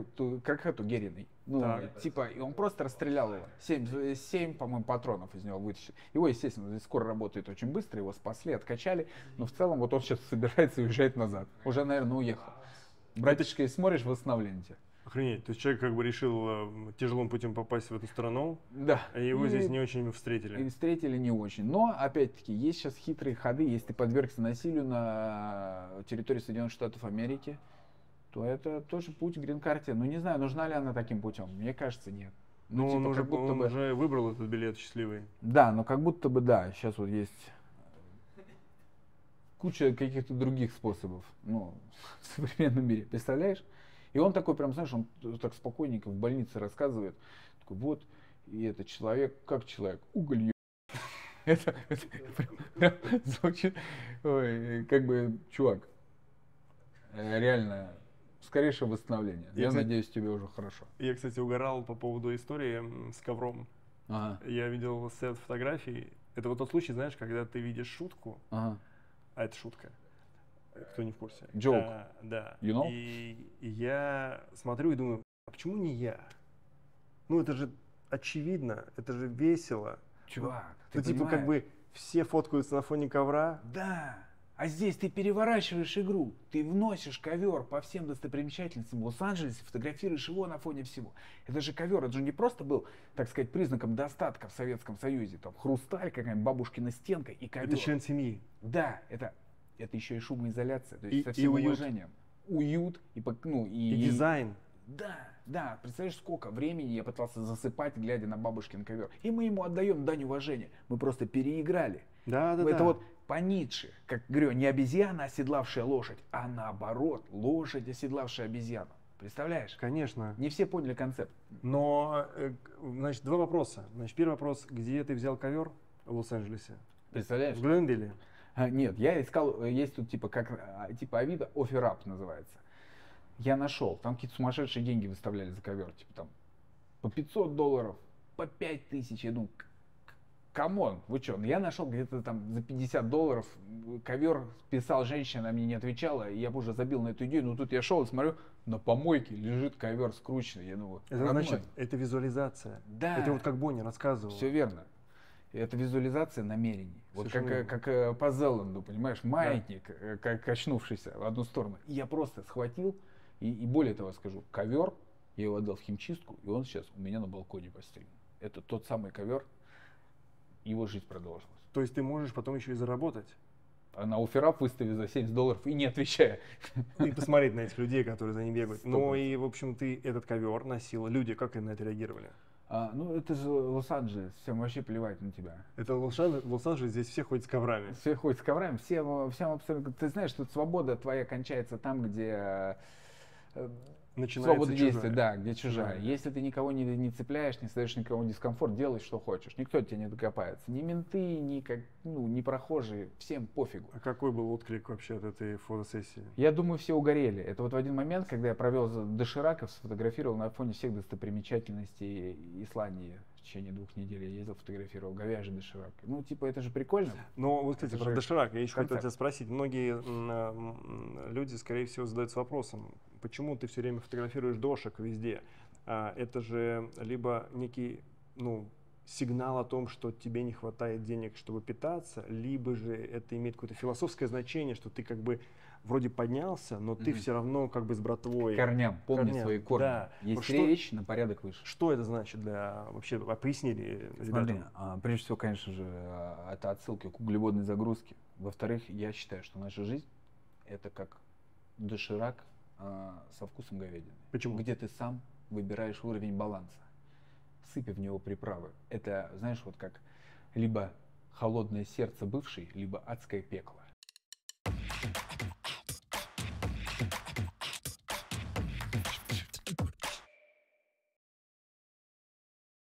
крэкхэт угеренный. Ну, Так. типа, и он просто расстрелял его. Семь, э, семь, по-моему, патронов из него вытащил. Его, естественно, здесь скоро работает очень быстро, его спасли, откачали, но в целом вот он сейчас собирается уезжать назад. Уже, наверное, уехал. Братишка, если смотришь, восстановление тебе. Охренеть. То есть человек как бы решил э, тяжелым путем попасть в эту страну, Да. а его И- здесь не очень встретили. И встретили не очень. Но, опять-таки, есть сейчас хитрые ходы. Если ты подвергся насилию на территории Соединенных Штатов Америки, то это тоже путь к грин-карте. Ну, не знаю, нужна ли она таким путем. Мне кажется, нет. Ну, типа, он, уже, будто он бы- уже выбрал этот билет счастливый. Да, но как будто бы да. Сейчас вот есть куча каких-то других способов. Ну, в современном мире. Представляешь? И он такой, прям, знаешь, он так спокойненько в больнице рассказывает. Такой, вот, и этот человек, как человек, уголь Это, это прям- прям звучит, ой, как бы, чувак, э, реально, скорейшее восстановление. Я, Я кстати- надеюсь, тебе уже хорошо. Я, кстати, угорал по поводу истории с ковром. Ага, Я видел сет фотографий. Это вот тот случай, знаешь, когда ты видишь шутку, ага. а это шутка. Кто не в курсе. Joke. А, да. You know? И, и я смотрю и думаю, а почему не я? Ну, это же очевидно, это же весело. Чувак, Ну, типа, как бы все фоткаются на фоне ковра. Да. А здесь ты переворачиваешь игру, ты вносишь ковер по всем достопримечательностям Лос-Анджелесе, фотографируешь его на фоне всего. Это же ковер, это же не просто был, так сказать, признаком достатка в Советском Союзе. Там хрусталь, какая-нибудь бабушкина стенка и ковер. Это член семьи. Да, это, это еще и шумоизоляция, то есть И- со и всем уют. уважением. Уют и, ну, и, И дизайн. Да, да, представляешь, сколько времени я пытался засыпать, глядя на бабушкин ковер. И мы ему отдаем дань уважения. Мы просто переиграли. Да, да, Это да. вот по Ницше, как говорю, не обезьяна, оседлавшая лошадь, а наоборот, лошадь, оседлавшая обезьяну. Представляешь? Конечно. Не все поняли концепт. Но, э, значит, два вопроса. Значит, первый вопрос, где ты взял ковер в Лос-Анджелесе? Представляешь? В Глендейле? А, Нет, я искал, есть тут типа как а, типа Авито, OfferUp называется. Я нашел, там какие-то сумасшедшие деньги выставляли за ковер, типа там по 500 долларов, по 5000, я думаю, come on, вы что, я нашел где-то там за 50 долларов ковер, писал женщине, она мне не отвечала, и я бы уже забил на эту идею, но тут я шел и смотрю, на помойке лежит ковер скрученный, я думаю, Это значит, это визуализация. да, Это вот как Бонни рассказывал. все верно. Это визуализация намерений. Вот как, э, как э, по Зеланду, понимаешь, маятник, э, как качнувшийся в одну сторону. И я просто схватил, и, и более того скажу, ковер, я его отдал в химчистку, и он сейчас у меня на балконе постелен. Это тот самый ковер, его жизнь продолжилась. То есть ты можешь потом еще и заработать. А на офферап выстави за 70 долларов и не отвечая. И посмотреть на этих людей, которые за ним бегают. Ну и, в общем, ты этот ковер носил. Люди как на это реагировали? А, ну, это же Лос-Анджелес, всем вообще плевать на тебя. Это Лос-Анджелес, здесь все ходят с коврами. Все ходят с коврами, всем, всем абсолютно. Ты знаешь, что свобода твоя кончается там, где э, Начинается свобода действия, чужая. да, где чужая. Чужая. Если ты никого не, не цепляешь, не создаешь никому дискомфорт, делай, что хочешь. Никто тебе не докопается. Ни менты, ни, как, ну, ни прохожие, всем пофигу. А какой был отклик вообще от этой фотосессии? Я думаю, все угорели. Это вот в один момент, когда я провел дошираков, сфотографировал на фоне всех достопримечательностей Исландии. В течение двух недель я ездил, фотографировал говяжий доширак. Ну, типа, это же прикольно. Но вот, кстати, Это про же доширак я еще хотел тебя спросить. Многие люди, скорее всего, задаются вопросом, почему ты все время фотографируешь дошек везде? А, это же либо некий, ну, сигнал о том, что тебе не хватает денег, чтобы питаться, либо же это имеет какое-то философское значение, что ты как бы вроде поднялся, но ты Мгм. все равно как бы с братвой. Корням, помни Корням, свои корни. да. Есть что- вещи на порядок выше. Что это значит для вообще? а, Пояснили Смотри, ребятам. а, прежде всего, конечно же, а, это отсылки к углеводной загрузке. Во-вторых, я считаю, что наша жизнь это как доширак а, со вкусом говядины. Почему? Где ты сам выбираешь уровень баланса. Сыпи в него приправы. Это, знаешь, вот как либо холодное сердце бывшей, либо адское пекло.